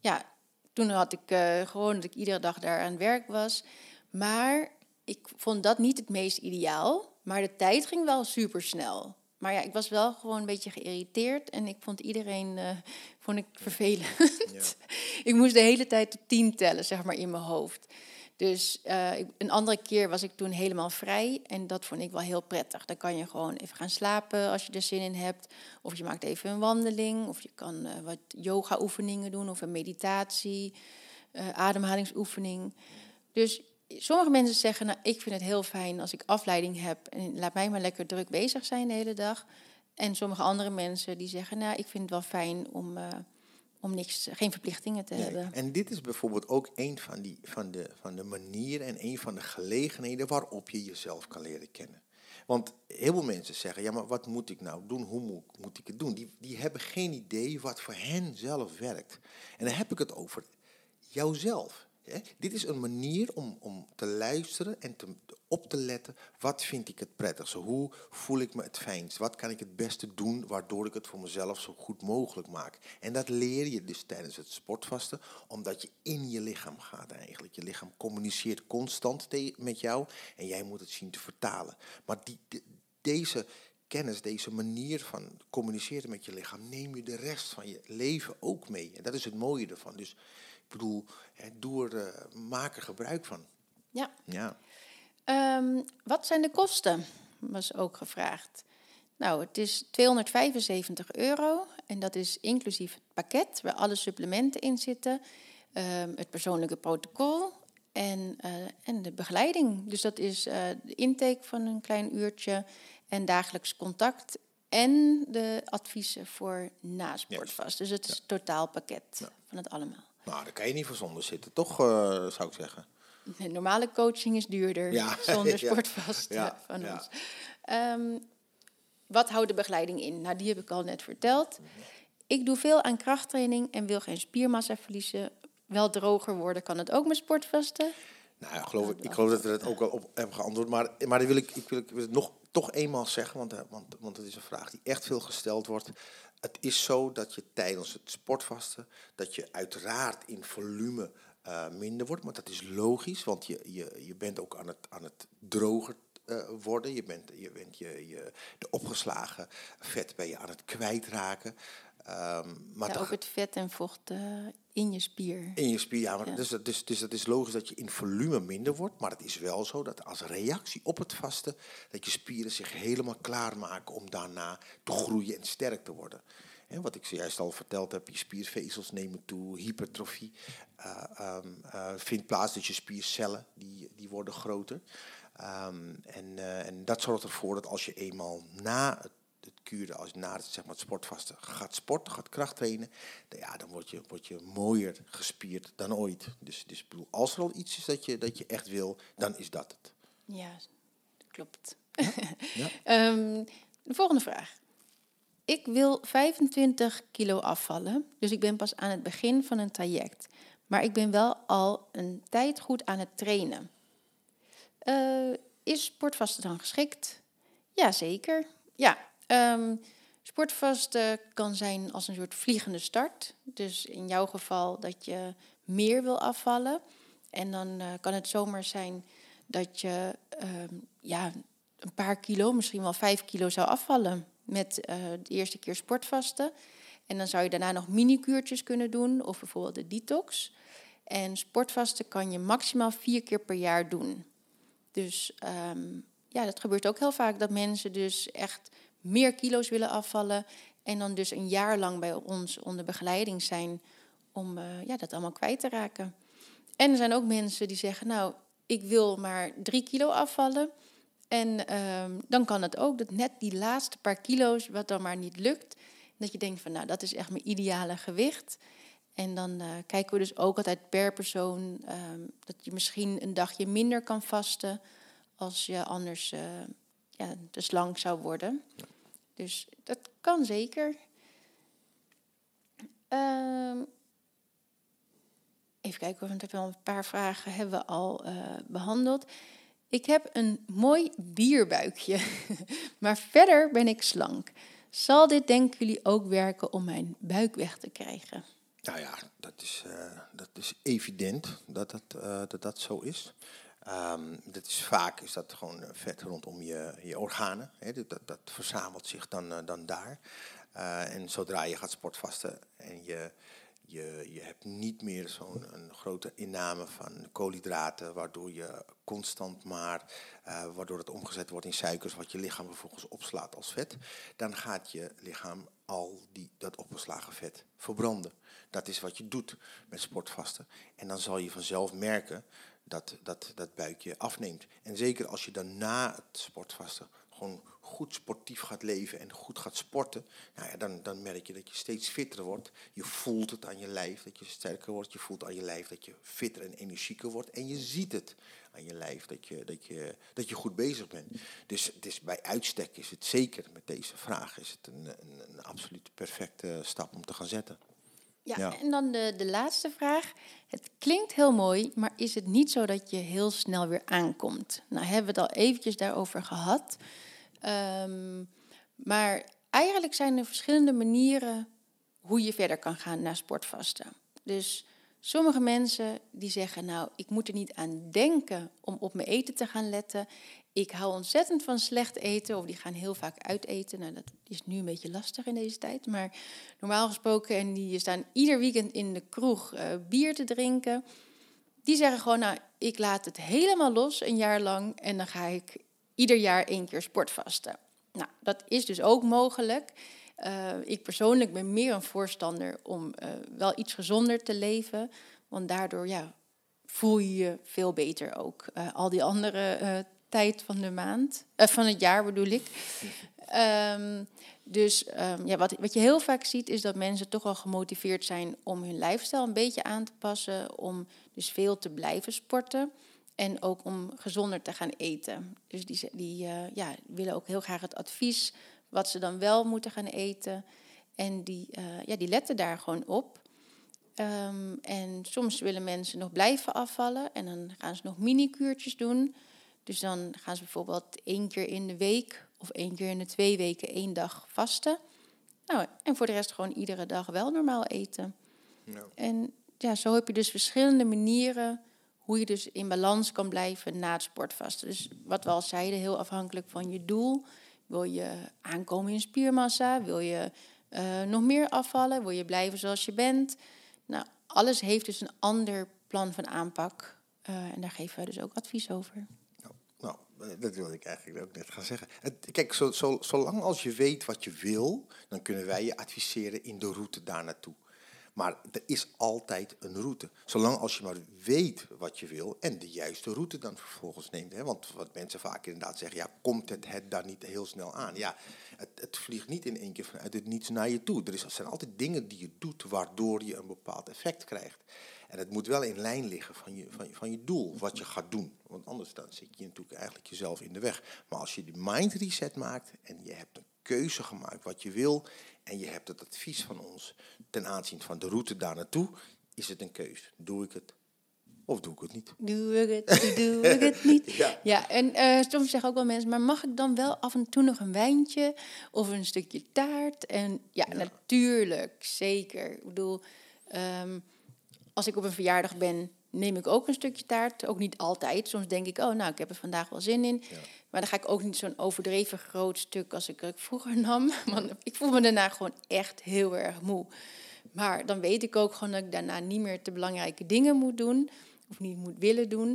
ja, toen had ik uh, gewoon dat ik iedere dag daar aan werk was. Maar ik vond dat niet het meest ideaal. Maar de tijd ging wel super snel. Maar ja, ik was wel gewoon een beetje geïrriteerd en ik vond iedereen uh, vond ik vervelend. [laughs] ik moest de hele tijd tot tien tellen, zeg maar, in mijn hoofd. Dus uh, een andere keer was ik toen helemaal vrij en dat vond ik wel heel prettig. Dan kan je gewoon even gaan slapen als je er zin in hebt. Of je maakt even een wandeling, of je kan uh, wat yoga-oefeningen doen of een meditatie, uh, ademhalingsoefening. Dus sommige mensen zeggen, nou, ik vind het heel fijn als ik afleiding heb en laat mij maar lekker druk bezig zijn de hele dag. En sommige andere mensen die zeggen, nou, ik vind het wel fijn om om niks, geen verplichtingen te hebben.
En dit is bijvoorbeeld ook een van, die, van, de, van de manieren en een van de gelegenheden waarop je jezelf kan leren kennen. Want heel veel mensen zeggen, ja, maar wat moet ik nou doen? Hoe moet, moet ik het doen? Die, die hebben geen idee wat voor hen zelf werkt. En dan heb ik het over jouzelf. Dit is een manier om, om te luisteren en te, op te letten. Wat vind ik het prettigste? Hoe voel ik me het fijnst? Wat kan ik het beste doen waardoor ik het voor mezelf zo goed mogelijk maak? En dat leer je dus tijdens het sportvasten, omdat je in je lichaam gaat eigenlijk. Je lichaam communiceert constant met jou en jij moet het zien te vertalen. Maar die, deze kennis, deze manier van communiceren met je lichaam, neem je de rest van je leven ook mee. En dat is het mooie ervan. Dus bedoel, doe er, uh, maak er gebruik van.
Ja.
ja.
Um, wat zijn de kosten? Was ook gevraagd. Nou, het is 275 euro en dat is inclusief het pakket waar alle supplementen in zitten. ehm, het persoonlijke protocol en, eh, en de begeleiding. Dus dat is eh, de intake van een klein uurtje en dagelijks contact en de adviezen voor na sportvast. Dus het is een totaalpakket van het allemaal.
Nou, daar kan je niet voor zonder zitten, toch, uh, zou ik zeggen.
De normale coaching is duurder ja. [laughs] zonder sportvast ja. van ons. Um, wat houdt de begeleiding in? Nou, die heb ik al net verteld. Ik doe veel aan krachttraining en wil geen spiermassa verliezen. Wel droger worden kan het ook met sportvasten.
Nou ja, geloof, ik, ik geloof dat we het ook al op hebben geantwoord. Maar, maar wil ik, ik, wil, ik wil het nog toch eenmaal zeggen, want, eh, want, want het is een vraag die echt veel gesteld wordt. Het is zo dat je tijdens het sportvasten, dat je uiteraard in volume uh, minder wordt. Maar dat is logisch, want je, je, je bent ook aan het, aan het droger uh, worden. Je bent, je, bent je, je, de opgeslagen vet ben je aan het kwijtraken.
Um, maar ja, ook het vet en vocht uh, in je spier.
In je spier, ja. Maar ja. Dus, dus, dus dat is logisch dat je in volume minder wordt. Maar het is wel zo dat als reactie op het vasten... dat je spieren zich helemaal klaarmaken om daarna te groeien en sterk te worden. En wat ik zojuist al verteld heb, je spiervezels nemen toe, hypertrofie uh, um, uh, vindt plaats. Dus je spiercellen die, die worden groter. Um, en, uh, en dat zorgt ervoor dat als je eenmaal na het kuren, als je na het, zeg maar, het sportvasten gaat sporten, gaat kracht trainen, dan, ja, dan word je, word je mooier gespierd dan ooit. Dus, dus bedoel, als er al iets is dat je, dat je echt wil, dan is dat het.
Ja, klopt. Ja? [laughs] Ja? um, de volgende vraag. Ik wil 25 kilo afvallen, dus ik ben pas aan het begin van een traject. Maar ik ben wel al een tijd goed aan het trainen. Uh, is sportvasten dan geschikt? Jazeker. Ja, um, sportvasten kan zijn als een soort vliegende start. Dus in jouw geval dat je meer wil afvallen. En dan uh, kan het zomaar zijn dat je um, ja, een paar kilo, misschien wel vijf kilo zou afvallen met uh, de eerste keer sportvasten. En dan zou je daarna nog mini-kuurtjes kunnen doen, of bijvoorbeeld de detox. En sportvasten kan je maximaal vier keer per jaar doen. Dus um, ja, dat gebeurt ook heel vaak dat mensen dus echt meer kilo's willen afvallen. En dan dus een jaar lang bij ons onder begeleiding zijn om uh, ja, dat allemaal kwijt te raken. En er zijn ook mensen die zeggen, nou, ik wil maar drie kilo afvallen. En um, dan kan het ook dat net die laatste paar kilo's, wat dan maar niet lukt, dat je denkt van, nou, dat is echt mijn ideale gewicht. En dan uh, kijken we dus ook altijd per persoon um, dat je misschien een dagje minder kan vasten als je anders uh, ja, te slank zou worden. Dus dat kan zeker. Um, even kijken, want we hebben al een paar vragen hebben we al uh, behandeld. Ik heb een mooi bierbuikje, [laughs] maar verder ben ik slank. Zal dit denken jullie ook werken om mijn buik weg te krijgen?
Nou ja, dat is, uh, dat is evident dat dat, uh, dat, dat zo is. Um, dat is vaak is dat gewoon vet rondom je, je organen. Dat, dat verzamelt zich dan, uh, dan daar. en zodra je gaat sportvasten en je, je, je hebt niet meer zo'n grote inname van koolhydraten, waardoor je constant maar, waardoor het omgezet wordt in suikers, wat je lichaam vervolgens opslaat als vet, dan gaat je lichaam al die, dat opgeslagen vet verbranden. Dat is wat je doet met sportvasten. En dan zal je vanzelf merken dat dat, dat buikje afneemt. En zeker als je dan na het sportvasten gewoon goed sportief gaat leven en goed gaat sporten, nou ja, dan, dan merk je dat je steeds fitter wordt. Je voelt het aan je lijf dat je sterker wordt. Je voelt aan je lijf dat je fitter en energieker wordt. En je ziet het aan je lijf dat je, dat je, dat je goed bezig bent. Dus het is, bij uitstek is het zeker met deze vraag is het een, een, een absoluut perfecte stap om te gaan zetten.
Ja, en dan de, de laatste vraag. Het klinkt heel mooi, maar is het niet zo dat je heel snel weer aankomt? Nou, hebben we het al eventjes daarover gehad. Um, maar eigenlijk zijn er verschillende manieren hoe je verder kan gaan naar sportvasten. Dus sommige mensen die zeggen, nou, ik moet er niet aan denken om op mijn eten te gaan letten ik hou ontzettend van slecht eten, of die gaan heel vaak uiteten. Nou, dat is nu een beetje lastig in deze tijd. Maar normaal gesproken, en die staan ieder weekend in de kroeg uh, bier te drinken. Die zeggen gewoon, nou, ik laat het helemaal los een jaar lang en dan ga ik ieder jaar één keer sportvasten. Nou, dat is dus ook mogelijk. Uh, ik persoonlijk ben meer een voorstander om uh, wel iets gezonder te leven. Want daardoor ja, voel je je veel beter ook. Eh, al die andere eh, tijd van de maand, uh, van het jaar bedoel ik. Um, dus um, ja, wat, wat je heel vaak ziet is dat mensen toch wel gemotiveerd zijn om hun lifestyle een beetje aan te passen. Om dus veel te blijven sporten. En ook om gezonder te gaan eten. Dus die, die uh, ja, willen ook heel graag het advies wat ze dan wel moeten gaan eten. En die, uh, ja, die letten daar gewoon op. Um, en soms willen mensen nog blijven afvallen en dan gaan ze nog mini-kuurtjes doen. Dus dan gaan ze bijvoorbeeld één keer in de week of één keer in de twee weken één dag vasten. Nou, en voor de rest gewoon iedere dag wel normaal eten. En ja, zo heb je dus verschillende manieren hoe je dus in balans kan blijven na het sportvasten. Dus wat we al zeiden, heel afhankelijk van je doel. Wil je aankomen in spiermassa? Wil je uh, nog meer afvallen? Wil je blijven zoals je bent? Nou, alles heeft dus een ander plan van aanpak. Uh, en daar geven we dus ook advies over.
Dat wilde ik eigenlijk ook net gaan zeggen. Kijk, zo, zo, zolang als je weet wat je wil, dan kunnen wij je adviseren in de route daar naartoe. Maar er is altijd een route. Zolang als je maar weet wat je wil en de juiste route dan vervolgens neemt. Hè? Want wat mensen vaak inderdaad zeggen, ja, komt het, het daar niet heel snel aan? Ja, het, het vliegt niet in één keer vanuit het niets naar je toe. Er, is, er zijn altijd dingen die je doet waardoor je een bepaald effect krijgt. En het moet wel in lijn liggen van je, van, van je doel, wat je gaat doen. Want anders dan zit je natuurlijk eigenlijk jezelf in de weg. Maar als je die mind reset maakt en je hebt een keuze gemaakt wat je wil en je hebt het advies van ons ten aanzien van de route daar naartoe, is het een keus. Doe ik het of doe ik het niet?
Doe ik het, doe ik het [laughs] niet. ja. ja, en uh, soms zeggen ook wel mensen, maar mag ik dan wel af en toe nog een wijntje of een stukje taart? En ja, natuurlijk, zeker. Ik bedoel, um, als ik op een verjaardag ben, neem ik ook een stukje taart. Ook niet altijd. Soms denk ik, oh, nou, ik heb er vandaag wel zin in. Ja. Maar dan ga ik ook niet zo'n overdreven groot stuk als ik het vroeger nam. [laughs] Want ik voel me daarna gewoon echt heel erg moe. Maar dan weet ik ook gewoon dat ik daarna niet meer te belangrijke dingen moet doen. Of niet moet willen doen.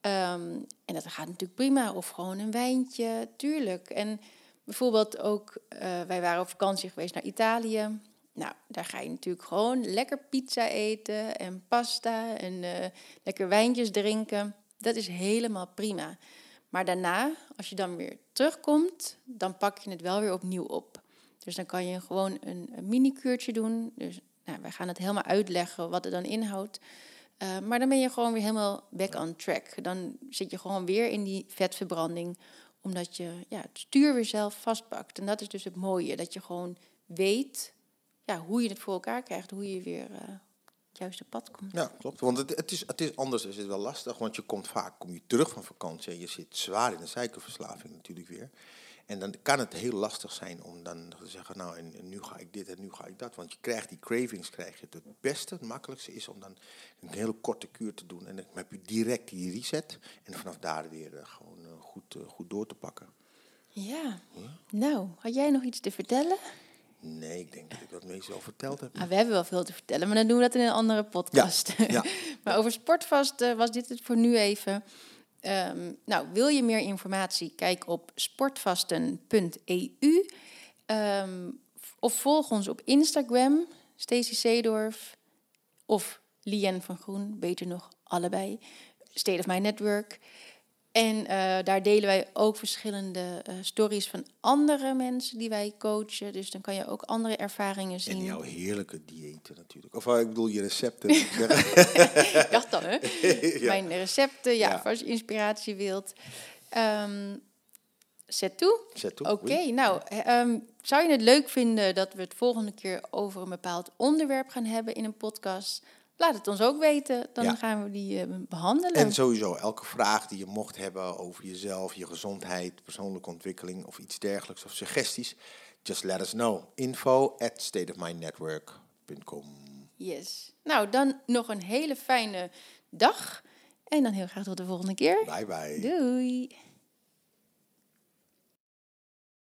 Um, en dat gaat natuurlijk prima. Of gewoon een wijntje, tuurlijk. En bijvoorbeeld ook, uh, wij waren op vakantie geweest naar Italië. Nou, daar ga je natuurlijk gewoon lekker pizza eten en pasta en uh, lekker wijntjes drinken. Dat is helemaal prima. Maar daarna, als je dan weer terugkomt, dan pak je het wel weer opnieuw op. Dus dan kan je gewoon een, mini-kuurtje doen. Dus nou, wij gaan het helemaal uitleggen wat het dan inhoudt. Uh, maar dan ben je gewoon weer helemaal back on track. Dan zit je gewoon weer in die vetverbranding, omdat je ja, het stuur weer zelf vastpakt. En dat is dus het mooie, dat je gewoon weet ja, hoe je het voor elkaar krijgt, hoe je weer uh, het juiste pad komt.
Ja, klopt. Want het, het, is, het is anders, het is wel lastig, want je komt vaak kom je terug van vakantie en je zit zwaar in de suikerverslaving natuurlijk weer. En dan kan het heel lastig zijn om dan te zeggen, nou en, nu ga ik dit en nu ga ik dat. Want je krijgt die cravings, krijg je. Het beste, het makkelijkste is om dan een hele korte kuur te doen. En dan heb je direct die reset. En vanaf daar weer uh, gewoon uh, goed, goed door te pakken.
Ja. ja. nou, had jij nog iets te vertellen?
Nee, ik denk dat ik dat meestal al verteld heb.
Ah, we hebben wel veel te vertellen, maar dan doen we dat in een andere podcast. Ja, ja. [laughs] maar over sportvast uh, was dit het voor nu even. Um, nou, wil je meer informatie? Kijk op sportvasten.eu. Um, ehm, of volg ons op Instagram, Stacey Seedorf of Lien van Groen, beter nog allebei. State of My Network. En uh, daar delen wij ook verschillende uh, stories van andere mensen die wij coachen. Dus dan kan je ook andere ervaringen zien.
En jouw heerlijke diëten natuurlijk. Of uh, ik bedoel je recepten. [laughs]
dacht dan, hè? [laughs] ja. Mijn recepten, ja, ja, als je inspiratie wilt. Um, zet toe.
Zet toe.
Oké, okay, nou, um, zou je het leuk vinden dat we het volgende keer over een bepaald onderwerp gaan hebben in een podcast? Laat het ons ook weten, dan gaan we die uh, behandelen.
En sowieso, elke vraag die je mocht hebben over jezelf, je gezondheid, persoonlijke ontwikkeling of iets dergelijks, of suggesties, just let us know. Info at stateofmindnetwork.com
Yes. Nou, dan nog een hele fijne dag. En dan heel graag tot de volgende keer.
Bye bye.
Doei.